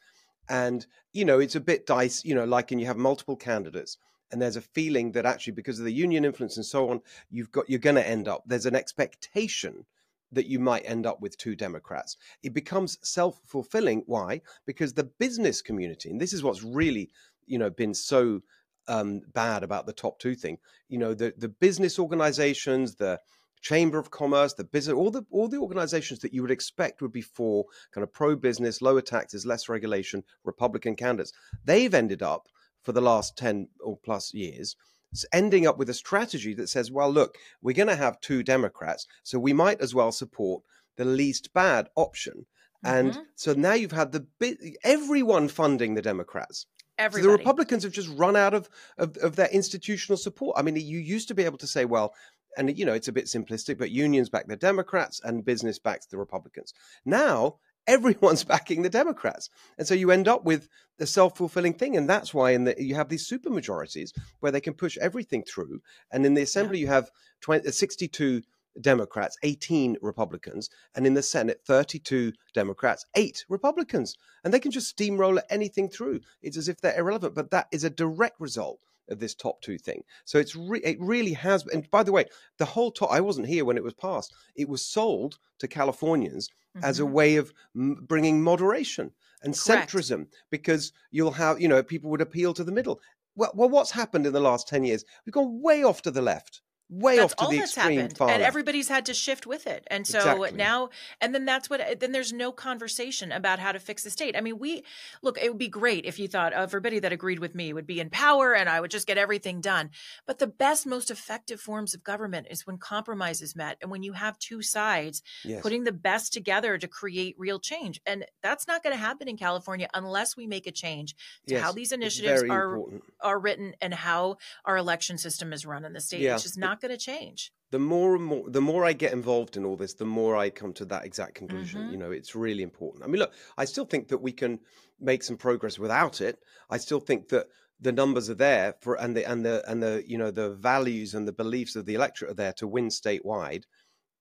and you know it's a bit dice, you know, like and you have multiple candidates, and there's a feeling that actually because of the union influence and so on, you've got you're going to end up. There's an expectation that you might end up with two Democrats. It becomes self fulfilling. Why? Because the business community, and this is what's really you know been so um, bad about the top two thing. You know, the the business organizations, the Chamber of Commerce, the business, all the all the organizations that you would expect would be for kind of pro business, lower taxes, less regulation, Republican candidates. They've ended up for the last ten or plus years s- ending up with a strategy that says, well, look, we're going to have two Democrats, so we might as well support the least bad option. And Mhm. so now you've had the bit, everyone funding the Democrats. So the Republicans have just run out of, of of their institutional support. I mean, you used to be able to say, well, and you know, it's a bit simplistic, but unions back the Democrats and business backs the Republicans. Now everyone's backing the Democrats, and so you end up with a self fulfilling thing, and that's why in the you have these super majorities where they can push everything through, and in the assembly you have 20, uh, 62 Democrats, 18 Republicans, and in the Senate, 32 Democrats, 8 Republicans. And they can just steamroller anything through. It's as if they're irrelevant, but that is a direct result of this top two thing. So it's re- it really has. And by the way, the whole top, I wasn't here when it was passed. It was sold to Californians as a Mhm. way of m- bringing moderation and Correct. centrism because you'll have, you know, people would appeal to the middle. Well, well, what's happened in the last 10 years? We've gone way off to the left, way that's off to all the that's extreme happened far and everybody's had to shift with it and so Exactly. now and then that's what then there's no conversation about how to fix the state i mean we look it would be great if you thought oh, everybody that agreed with me would be in power and i would just get everything done but the best most effective forms of government is when compromise is met and when you have two sides Yes. putting the best together to create real change and that's not going to happen in california unless we make a change to how these initiatives are important. are written and how our election system is run in the state Yeah. it's just not going to change the more and more the more I get involved in all this, the more I come to that exact conclusion. Mhm. You know, it's really important. I mean, look, I still think that we can make some progress without it. I still think that the numbers are there for and the and the and the you know the values and the beliefs of the electorate are there to win statewide.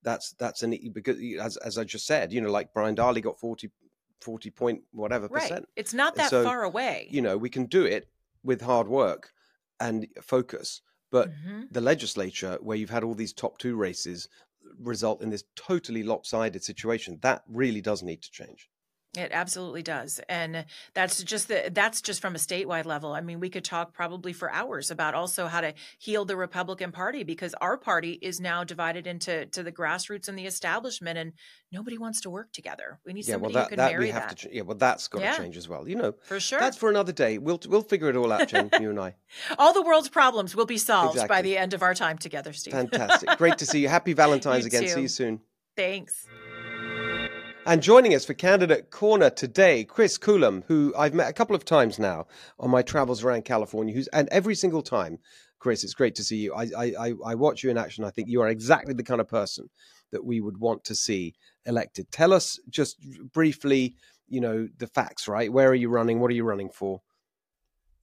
That's that's an e, because as as I just said, you know, like Brian Dahle got 40, 40 point whatever right percent. it's not that so, far away You know, we can do it with hard work and focus. But Mhm. the legislature, where you've had all these top two races, result in this totally lopsided situation. That really does need to change. It absolutely does. And that's just the that's just from a statewide level. I mean, we could talk probably for hours about also how to heal the Republican Party because our party is now divided into to the grassroots and the establishment and nobody wants to work together. We need Yeah, well, somebody that, who can that marry we have that. to. Yeah, well, that's got Yeah. to change as well. You know, for sure. that's for another day. We'll we'll figure it all out, Jen. you and I. All the world's problems will be solved by the end of our time together, Steve. Fantastic. Great to see you. Happy Valentine's You again. too. See you soon. Thanks. And joining us for Candidate Corner today, Chris Coulombe, who I've met a couple of times now on my travels around California. Who's and every single time, Chris, it's great to see you. I I I, watch you in action. I think you are exactly the kind of person that we would want to see elected. Tell us just briefly, you know, the facts. Right? Where are you running? What are you running for?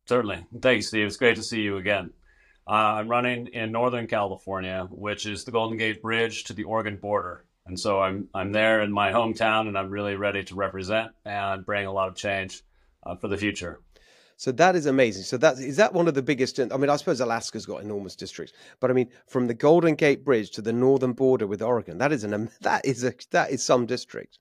Certainly. Thanks, Steve. It's great to see you again. Uh, I'm running in Northern California, which is the Golden Gate Bridge to the Oregon border. And so I'm I'm there in my hometown, and I'm really ready to represent and bring a lot of change uh, for the future. So that is amazing. So that is that one of the biggest. I mean, I suppose Alaska's got enormous districts, but I mean, from the Golden Gate Bridge to the northern border with Oregon, that is an that is a that is some district.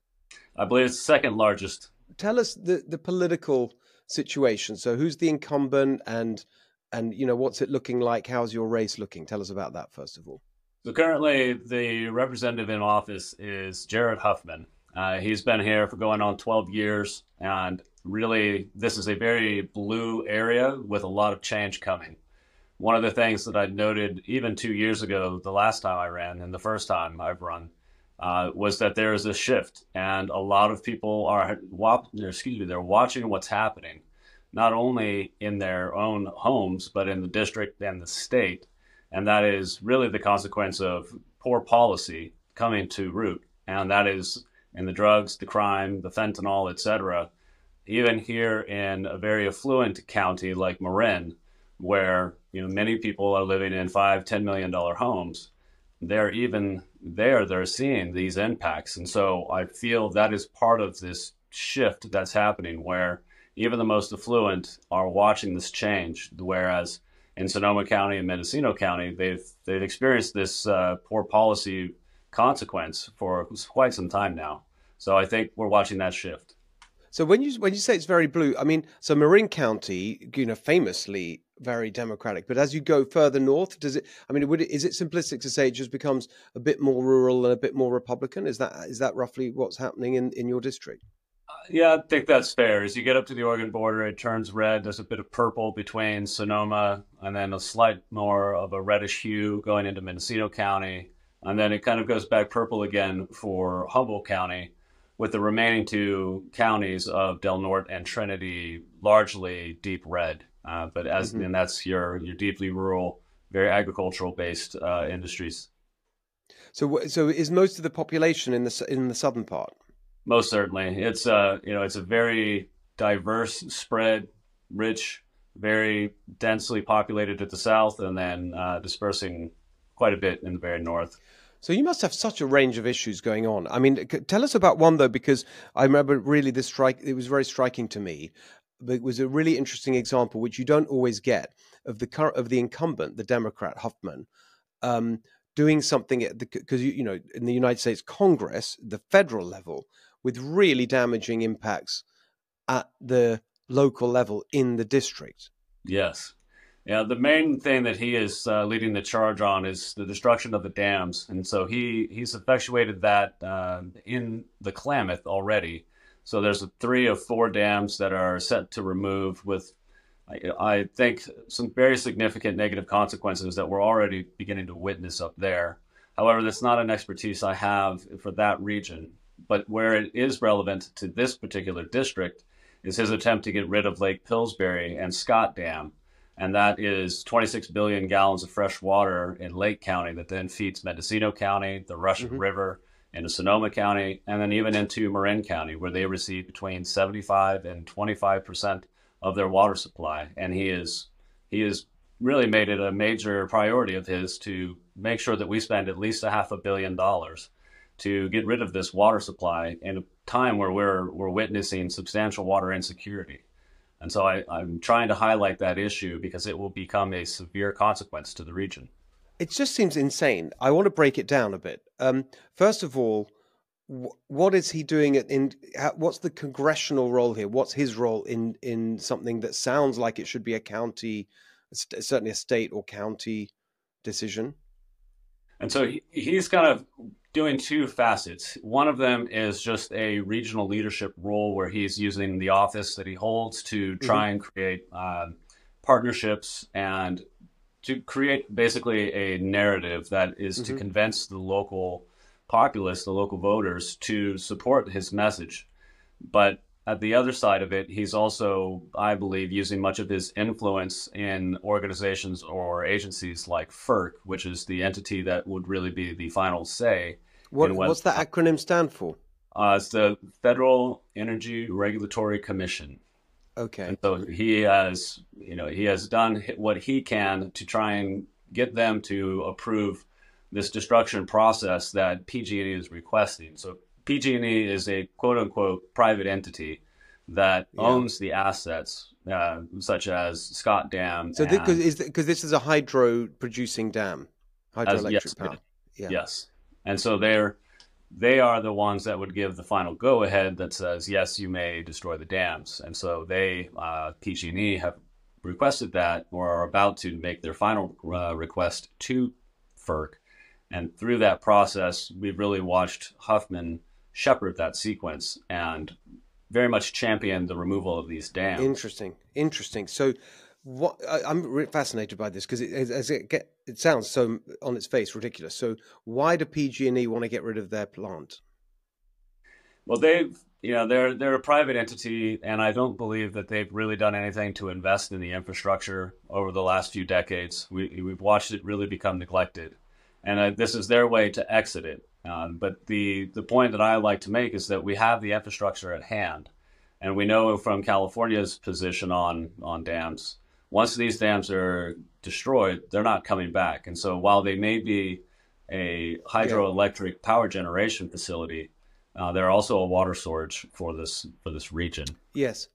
I believe it's the second largest. Tell us the the political situation. So who's the incumbent and and you know what's it looking like? How's your race looking? Tell us about that first of all. So currently, the representative in office is Jared Huffman. Uh, he's been here for going on 12 years, and really, this is a very blue area with a lot of change coming. One of the things that I noted even two years ago, the last time I ran, and the first time I've run, uh, was that there is a shift, and a lot of people are, excuse me, they're watching what's happening, not only in their own homes, but in the district and the state, and that is really the consequence of poor policy coming to root, and that is in the drugs, the crime, the fentanyl, etc. Even here in a very affluent county like Marin, where you know many people are living in five, ten million dollar homes, they're even there they're seeing these impacts, and so I feel that is part of this shift that's happening, where even the most affluent are watching this change, whereas in Sonoma County and Mendocino County, they've they've experienced this uh, poor policy consequence for quite some time now. So I think we're watching that shift. So when you when you say it's very blue, I mean, so Marin County, you know, famously very democratic. But as you go further north, does it? I mean, would it, is it simplistic to say it just becomes a bit more rural and a bit more Republican? Is that is that roughly what's happening in in your district? Yeah, I think that's fair. As you get up to the Oregon border, it turns red. There's a bit of purple between Sonoma, and then a slight more of a reddish hue going into Mendocino County, and then it kind of goes back purple again for Humboldt County with the remaining two counties of Del Norte and Trinity largely deep red. Uh, but as mm-hmm. and that's your your deeply rural, very agricultural based uh, industries. So, so is most of the population in the in the southern part? Most certainly, it's uh you know it's a very diverse spread, rich, very densely populated at the south, and then uh, dispersing quite a bit in the very north. So you must have such a range of issues going on. I mean, tell us about one though, because I remember really this strike. It was very striking to me. It was a really interesting example, which you don't always get, of the current of the incumbent, the Democrat Huffman, um, doing something because you, you know in the United States Congress, the federal level, with really damaging impacts at the local level in the district. Yes. Yeah, the main thing that he is uh, leading the charge on is the destruction of the dams, and so he he's effectuated that uh, in the Klamath already. So there's a three of four dams that are set to remove with, I, I think, some very significant negative consequences that we're already beginning to witness up there. However, that's not an expertise I have for that region. But where it is relevant to this particular district is his attempt to get rid of Lake Pillsbury and Scott Dam and that is 26 billion gallons of fresh water in Lake County that then feeds Mendocino County, the Russian mm-hmm. River, into Sonoma County, and then even into Marin County, where they receive between 75 and 25 percent of their water supply. And he is he has really made it a major priority of his to make sure that we spend at least a half a billion dollars to get rid of this water supply in a time where we're we're witnessing substantial water insecurity. And so I, I'm trying to highlight that issue because it will become a severe consequence to the region. It just seems insane. I want to break it down a bit. Um, first of all, what is he doing in what's the congressional role here what's his role in in something that sounds like it should be a county certainly a state or county decision and so he, he's kind of doing two facets. One of them is just a regional leadership role where he's using the office that he holds to try mm-hmm. and create uh, partnerships and to create basically a narrative that is mm-hmm. to convince the local populace, the local voters, to support his message. But at the other side of it, he's also, I believe, using much of his influence in organizations or agencies like FERC, which is the entity that would really be the final say. What, what's that acronym stand for? Uh, it's the Federal Energy Regulatory Commission. Okay. And so he has, you know, he has done what he can to try and get them to approve this destruction process that PG&E is requesting. So PG&E is a quote unquote private entity that yeah. owns the assets, uh, such as Scott Dam. So because because this is a hydro producing dam, hydroelectric yes, power. Yeah. Yes, and so they're they are the ones that would give the final go ahead that says yes, you may destroy the dams. And so they uh, PG&E have requested that or are about to make their final uh, request to FERC. And through that process, we've really watched Huffman shepherd that sequence and very much champion the removal of these dams. Interesting, interesting. So, what I, am fascinated by this because it, as it get, it sounds so on its face ridiculous. So, why do PG&E want to get rid of their plant? Well, they've you know they're they're a private entity, and I don't believe that they've really done anything to invest in the infrastructure over the last few decades. We we've watched it really become neglected, and uh, this is their way to exit it. Um, but the the point that I like to make is that we have the infrastructure at hand, and we know from California's position on on dams. Once these dams are destroyed, they're not coming back. And so while they may be a hydroelectric power generation facility, uh, they're also a water storage for this for this region. Yes.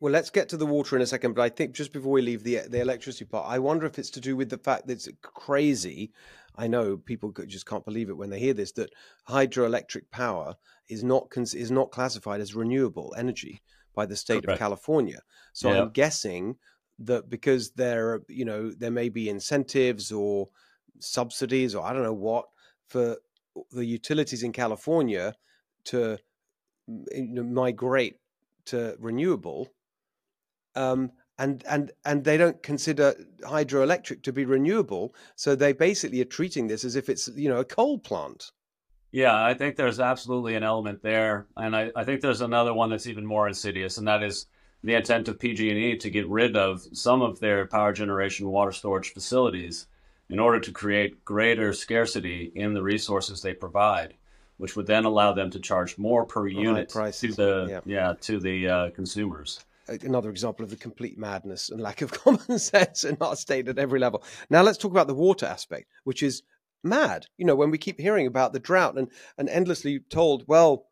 Well, let's get to the water in a second, but I think just before we leave the the electricity part, I wonder if it's to do with the fact that it's crazy I know people just can't believe it when they hear this that hydroelectric power is not is not classified as renewable energy by the state Correct. of California. So yeah. I'm guessing that because there you know there may be incentives or subsidies or I don't know what for the utilities in California to you know, migrate to renewable. Um, and and and they don't consider hydroelectric to be renewable so they basically are treating this as if it's you know a coal plant yeah i think there's absolutely an element there and i, I think there's another one that's even more insidious and that is the intent of pg&e to get rid of some of their power generation water storage facilities in order to create greater scarcity in the resources they provide which would then allow them to charge more per unit to the yeah. yeah to the uh, consumers another example of the complete madness and lack of common sense in our state at every level. Now let's talk about the water aspect, which is mad. You know, when we keep hearing about the drought and and endlessly told, well,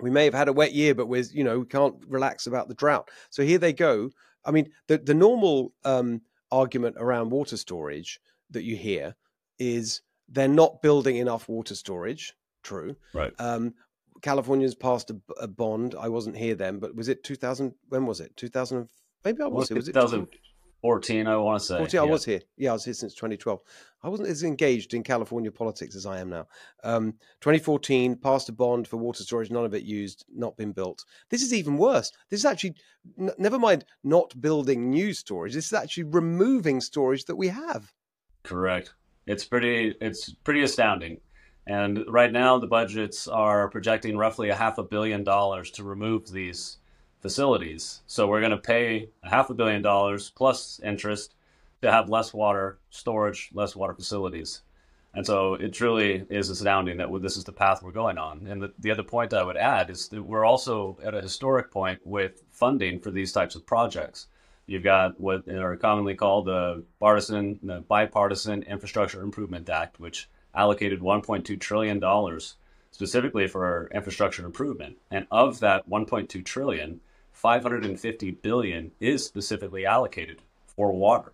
we may have had a wet year, but we're you know we can't relax about the drought. So here they go. I mean, the the normal um, argument around water storage that you hear is they're not building enough water storage. True. Right. Um, California's passed a, a, bond. I wasn't here then, but was it 2000? When was it? 2000? Maybe I was. Was it 2014? I want to say. 14, yeah. I was here. Yeah, I was here since 2012. I wasn't as engaged in California politics as I am now. Um, 2014 passed a bond for water storage. None of it used. Not been built. This is even worse. This is actually n- never mind not building new storage. This is actually removing storage that we have. Correct. It's pretty. It's pretty astounding. And right now, the budgets are projecting roughly a half a billion dollars to remove these facilities. So we're going to pay a half a billion dollars plus interest to have less water storage, less water facilities. And so it truly is astounding that this is the path we're going on. And the, the other point I would add is that we're also at a historic point with funding for these types of projects. You've got what are commonly called the partisan, the bipartisan Infrastructure Improvement Act, which allocated 1.2 trillion dollars specifically for infrastructure improvement, and of that 1.2 trillion, 550 billion is specifically allocated for water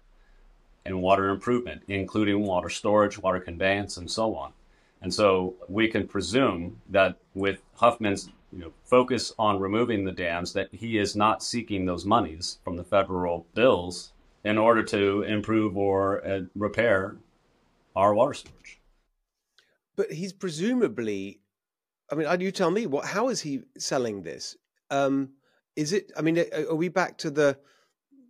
and water improvement, including water storage, water conveyance, and so on. And so we can presume that with Huffman's you know, focus on removing the dams, that he is not seeking those monies from the federal bills in order to improve or uh, repair our water storage but he's presumably i mean you tell me what how is he selling this? Um is it i mean are we back to the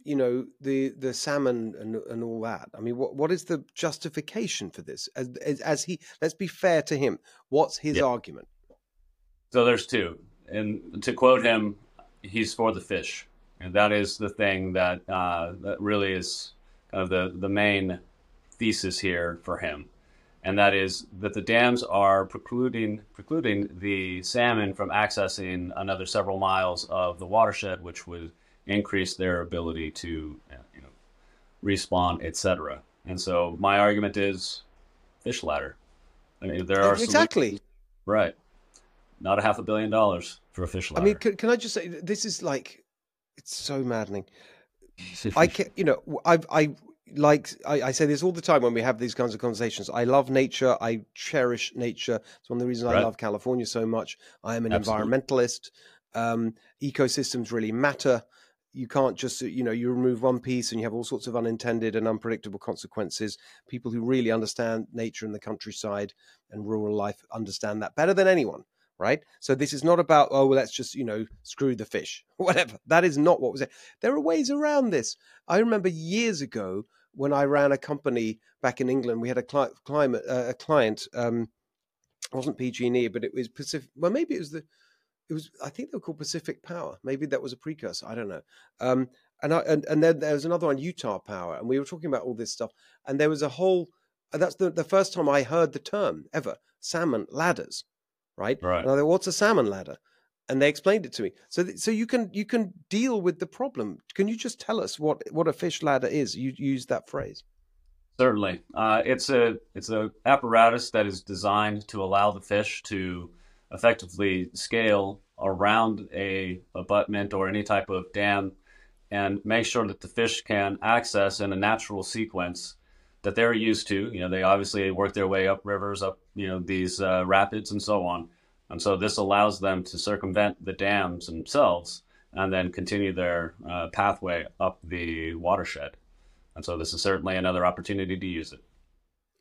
you know the the salmon and and all that? I mean what what is the justification for this? As as, as he let's be fair to him what's his yeah. argument? So there's two and to quote him he's for the fish. And that is the thing that uh, that really is kind of the the main thesis here for him and that is that the dams are precluding precluding the salmon from accessing another several miles of the watershed, which would increase their ability to uh, you know respawn, etc. And so my argument is fish ladder. I mean, there are exactly solutions. right. Not a half a billion dollars for a fish ladder. I mean, can, can I just say this is like it's so maddening. I can, you know, I I like I, I, say this all the time when we have these kinds of conversations. I love nature. I cherish nature. It's one of the reasons right. I love California so much. I am an Absolutely. environmentalist. Um, ecosystems really matter. you can't just you know you remove one piece and you have all sorts of unintended and unpredictable consequences people who really understand nature and the countryside and rural life understand that better than anyone right so this is not about oh well let's just you know screw the fish whatever that is not what was it there are ways around this i remember years ago when i ran a company back in england we had a cli- climate uh, a client um it wasn't pg&e but it was pacific well maybe it was the it was I think they were called Pacific Power. Maybe that was a precursor. I don't know. Um, and I, and and then there was another one, Utah Power, and we were talking about all this stuff. And there was a whole. That's the the first time I heard the term ever. Salmon ladders, right? Right. And I thought, what's a salmon ladder? And they explained it to me. So th- so you can you can deal with the problem. Can you just tell us what what a fish ladder is? You use that phrase. Certainly, uh, it's a it's a apparatus that is designed to allow the fish to effectively scale around a abutment or any type of dam and make sure that the fish can access in a natural sequence that they're used to. You know, they obviously work their way up rivers, up you know these uh, rapids and so on, and so this allows them to circumvent the dams themselves and then continue their uh, pathway up the watershed. And so this is certainly another opportunity to use it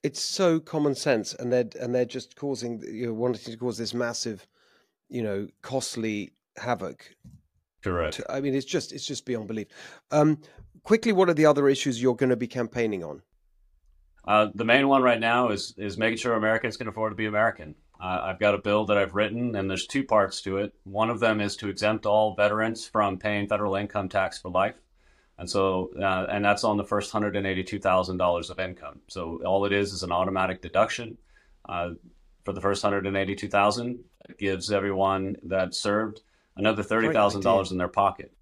it's so common sense, and they're and they're just causing you know wanting to cause this massive, you know, costly havoc. Correct. To, I mean, it's just it's just beyond belief. Um, quickly, what are the other issues you're going to be campaigning on? Uh, the main one right now is is making sure Americans can afford to be American. Uh, I've got a bill that I've written, and there's two parts to it. One of them is to exempt all veterans from paying federal income tax for life. And so, uh, and that's on the first $182,000 of income. So all it is is an automatic deduction uh, for the first 182,000. It gives everyone that served another $30,000 in their pocket.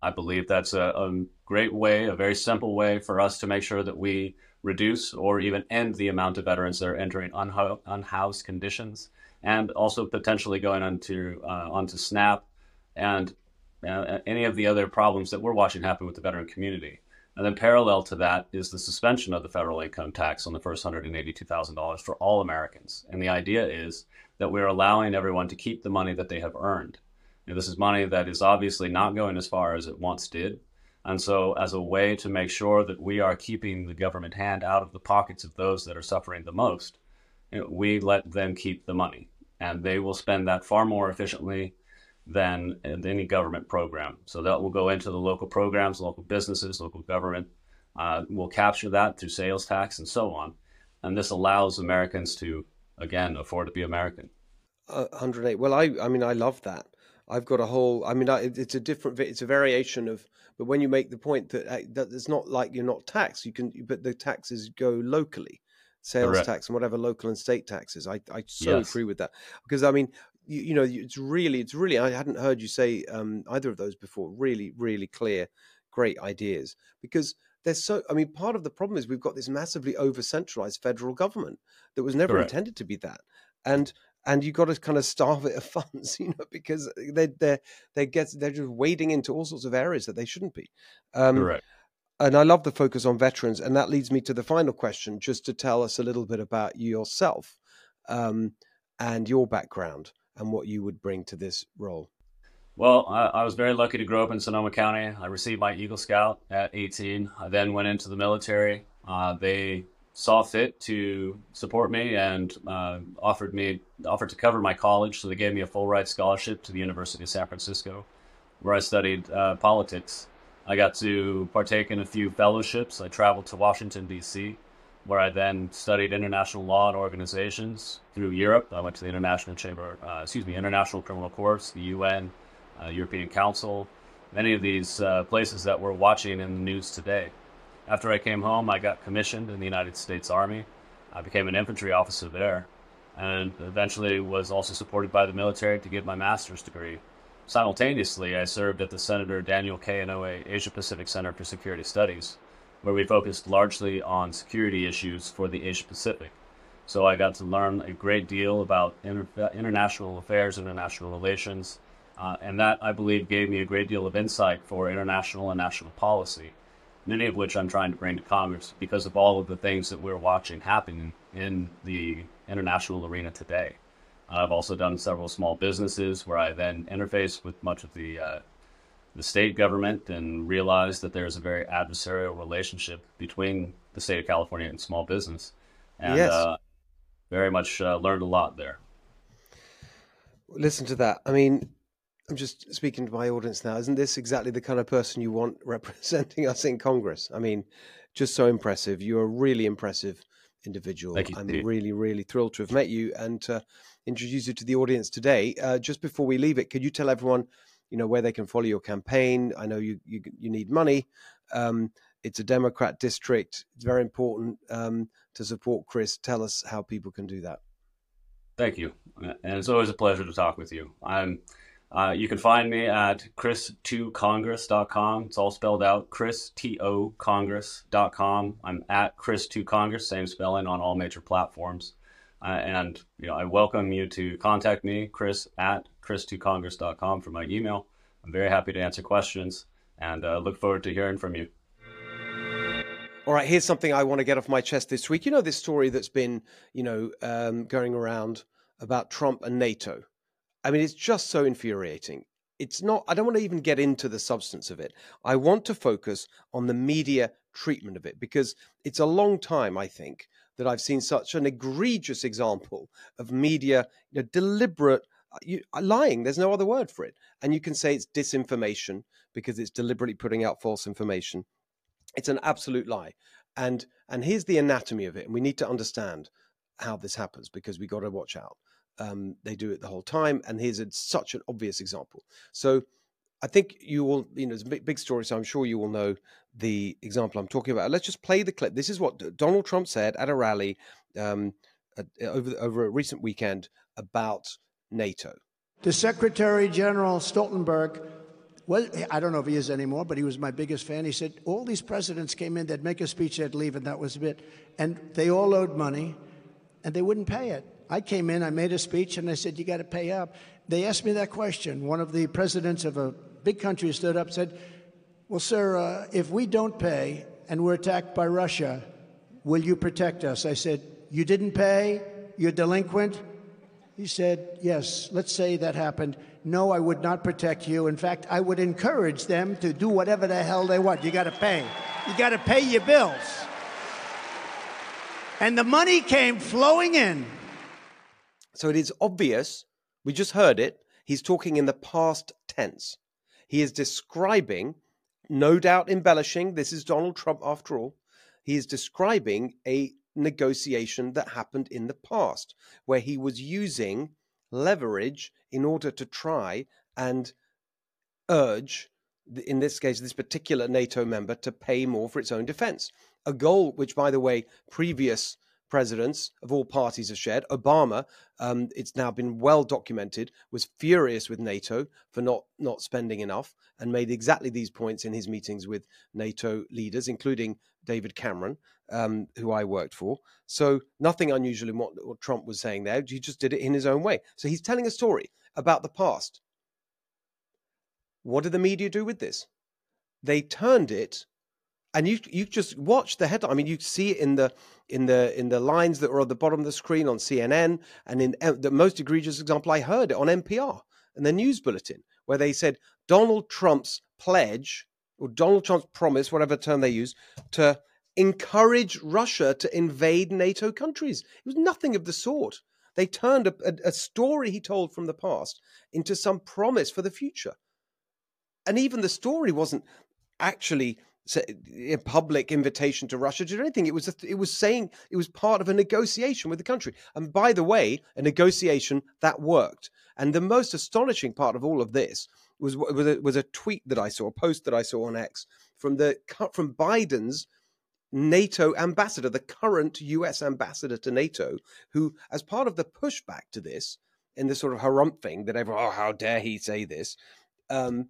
I believe that's a, a great way, a very simple way for us to make sure that we reduce or even end the amount of veterans that are entering unha- unhoused conditions and also potentially going onto uh, onto SNAP and uh, any of the other problems that we're watching happen with the veteran community. And then parallel to that is the suspension of the federal income tax on the first $182,000 for all Americans. And the idea is that we're allowing everyone to keep the money that they have earned. Know, this is money that is obviously not going as far as it once did. And so, as a way to make sure that we are keeping the government hand out of the pockets of those that are suffering the most, you know, we let them keep the money. And they will spend that far more efficiently than any government program. So that will go into the local programs, local businesses, local government. Uh, will capture that through sales tax and so on. And this allows Americans to, again, afford to be American. Uh, 108. Well, I, I mean, I love that. I've got a whole. I mean, it's a different. It's a variation of. But when you make the point that uh, that it's not like you're not taxed, you can. But the taxes go locally, sales Correct. tax and whatever local and state taxes. I I so yes. agree with that because I mean you, you, know it's really it's really i hadn't heard you say um, either of those before really really clear great ideas because there's so i mean part of the problem is we've got this massively over centralized federal government that was never Correct. intended to be that and and you've got to kind of starve it of funds you know because they they they get they're just wading into all sorts of areas that they shouldn't be um, Correct. and i love the focus on veterans and that leads me to the final question just to tell us a little bit about yourself um, and your background and what you would bring to this role? Well, I, I, was very lucky to grow up in Sonoma County. I received my Eagle Scout at 18. I then went into the military. Uh, they saw fit to support me and uh, offered me offered to cover my college, so they gave me a full ride scholarship to the University of San Francisco, where I studied uh, politics. I got to partake in a few fellowships. I traveled to Washington D.C where I then studied international law and organizations through Europe. I went to the International Chamber, uh, excuse me, International Criminal Courts, the UN, uh, European Council, many of these uh, places that we're watching in the news today. After I came home, I got commissioned in the United States Army. I became an infantry officer there, and eventually was also supported by the military to get my master's degree. Simultaneously, I served at the Senator Daniel K. Asia Pacific Center for Security Studies, where we focused largely on security issues for the Asia Pacific. So I got to learn a great deal about inter- international affairs, international relations, uh, and that I believe gave me a great deal of insight for international and national policy, many of which I'm trying to bring to Congress because of all of the things that we're watching happening in the international arena today. I've also done several small businesses where I then interface with much of the uh, the state government and realized that there's a very adversarial relationship between the state of California and small business. And Yes. uh, very much uh, learned a lot there. Listen to that. I mean, I'm just speaking to my audience now. Isn't this exactly the kind of person you want representing us in Congress? I mean, just so impressive. You're a really impressive individual. Thank you, I'm really, really thrilled to have met you and to introduce you to the audience today. Uh, just before we leave it, could you tell everyone, you know, where they can follow your campaign? I know you you, you need money. Um, it's a Democrat district. It's very important um, to support Chris. Tell us how people can do that. Thank you. And it's always a pleasure to talk with you. I'm uh, you can find me at chris2congress.com. It's all spelled out, chris-to-congress.com. I'm at chris2congress, same spelling on all major platforms. Uh, and you know, I welcome you to contact me, chris at chris2congress.com for my email. I'm very happy to answer questions and uh, look forward to hearing from you. All right, here's something I want to get off my chest this week. You know this story that's been, you know, um, going around about Trump and NATO. I mean, it's just so infuriating. It's not. I don't want to even get into the substance of it. I want to focus on the media treatment of it because it's a long time, I think, that I've seen such an egregious example of media, you know, deliberate uh, you, lying. There's no other word for it, and you can say it's disinformation because it's deliberately putting out false information it's an absolute lie and and here's the anatomy of it and we need to understand how this happens because we got to watch out um, they do it the whole time and here's a, such an obvious example so i think you all, you know it's a big, big story so i'm sure you will know the example i'm talking about let's just play the clip this is what donald trump said at a rally um, over over a recent weekend about nato The Secretary General Stoltenberg, well, I don't know if he is anymore, but he was my biggest fan. He said all these presidents came in, they'd make a speech, they'd leave, and that was it. And they all owed money, and they wouldn't pay it. I came in, I made a speech, and I said, You got to pay up. They asked me that question. One of the presidents of a big country stood up and said, Well, sir, uh, if we don't pay and we're attacked by Russia, will you protect us? I said, You didn't pay? You're delinquent? He said, Yes, let's say that happened. No, I would not protect you. In fact, I would encourage them to do whatever the hell they want. You got to pay. You got to pay your bills. And the money came flowing in. So it is obvious, we just heard it, he's talking in the past tense. He is describing, no doubt embellishing, this is Donald Trump after all, he is describing a negotiation that happened in the past where he was using leverage in order to try and urge, in this case, this particular NATO member to pay more for its own defense. A goal which, by the way, previous presidents of all parties have shared. Obama, um, it's now been well documented, was furious with NATO for not not spending enough, and made exactly these points in his meetings with NATO leaders, including David Cameron, um, who I worked for. So nothing unusual in what, what Trump was saying there. He just did it in his own way. So he's telling a story about the past. What did the media do with this? They turned it and you you just watch the headline. I mean, you see it in the in the in the lines that are at the bottom of the screen on CNN, and in uh, the most egregious example, I heard it on NPR and the news bulletin where they said Donald Trump's pledge or Donald Trump's promise, whatever term they use, to encourage Russia to invade NATO countries. It was nothing of the sort. They turned a, a, a story he told from the past into some promise for the future, and even the story wasn't actually a public invitation to Russia to do anything. It was it was saying it was part of a negotiation with the country. And by the way, a negotiation that worked. And the most astonishing part of all of this was was a, was a tweet that I saw, a post that I saw on X from the from Biden's NATO ambassador, the current US ambassador to NATO, who, as part of the pushback to this, in this sort of harumph thing that everyone, oh, how dare he say this, um,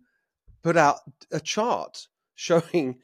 put out a chart showing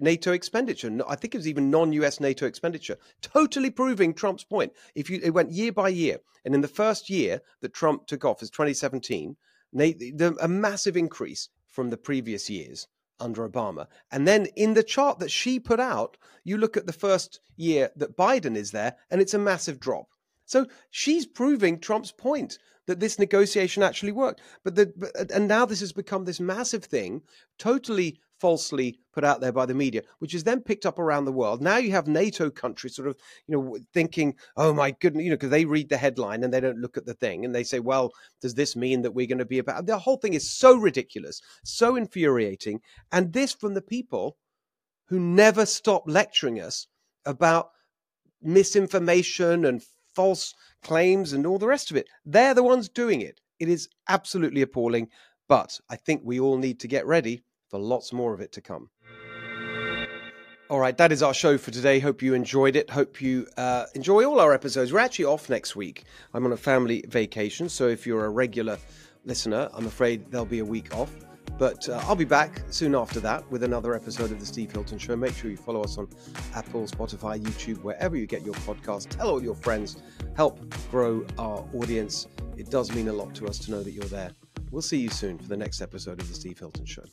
NATO expenditure. I think it was even non-US NATO expenditure, totally proving Trump's point. If you it went year by year, and in the first year that Trump took office, 2017, the, a massive increase from the previous years under Obama. And then in the chart that she put out, you look at the first year that Biden is there, and it's a massive drop. So she's proving Trump's point that this negotiation actually worked. But the and now this has become this massive thing, totally falsely put out there by the media, which is then picked up around the world. Now you have NATO countries sort of, you know, thinking, "Oh my goodness," you know, because they read the headline and they don't look at the thing, and they say, "Well, does this mean that we're going to be about?" The whole thing is so ridiculous, so infuriating, and this from the people who never stop lecturing us about misinformation and false claims and all the rest of it. They're the ones doing it. It is absolutely appalling, but I think we all need to get ready for lots more of it to come. All right, that is our show for today. Hope you enjoyed it. Hope you uh, enjoy all our episodes. We're actually off next week. I'm on a family vacation, so if you're a regular listener, I'm afraid there'll be a week off. But uh, I'll be back soon after that with another episode of The Steve Hilton Show. Make sure you follow us on Apple, Spotify, YouTube, wherever you get your podcast. Tell all your friends, help grow our audience. It does mean a lot to us to know that you're there. We'll see you soon for the next episode of The Steve Hilton Show.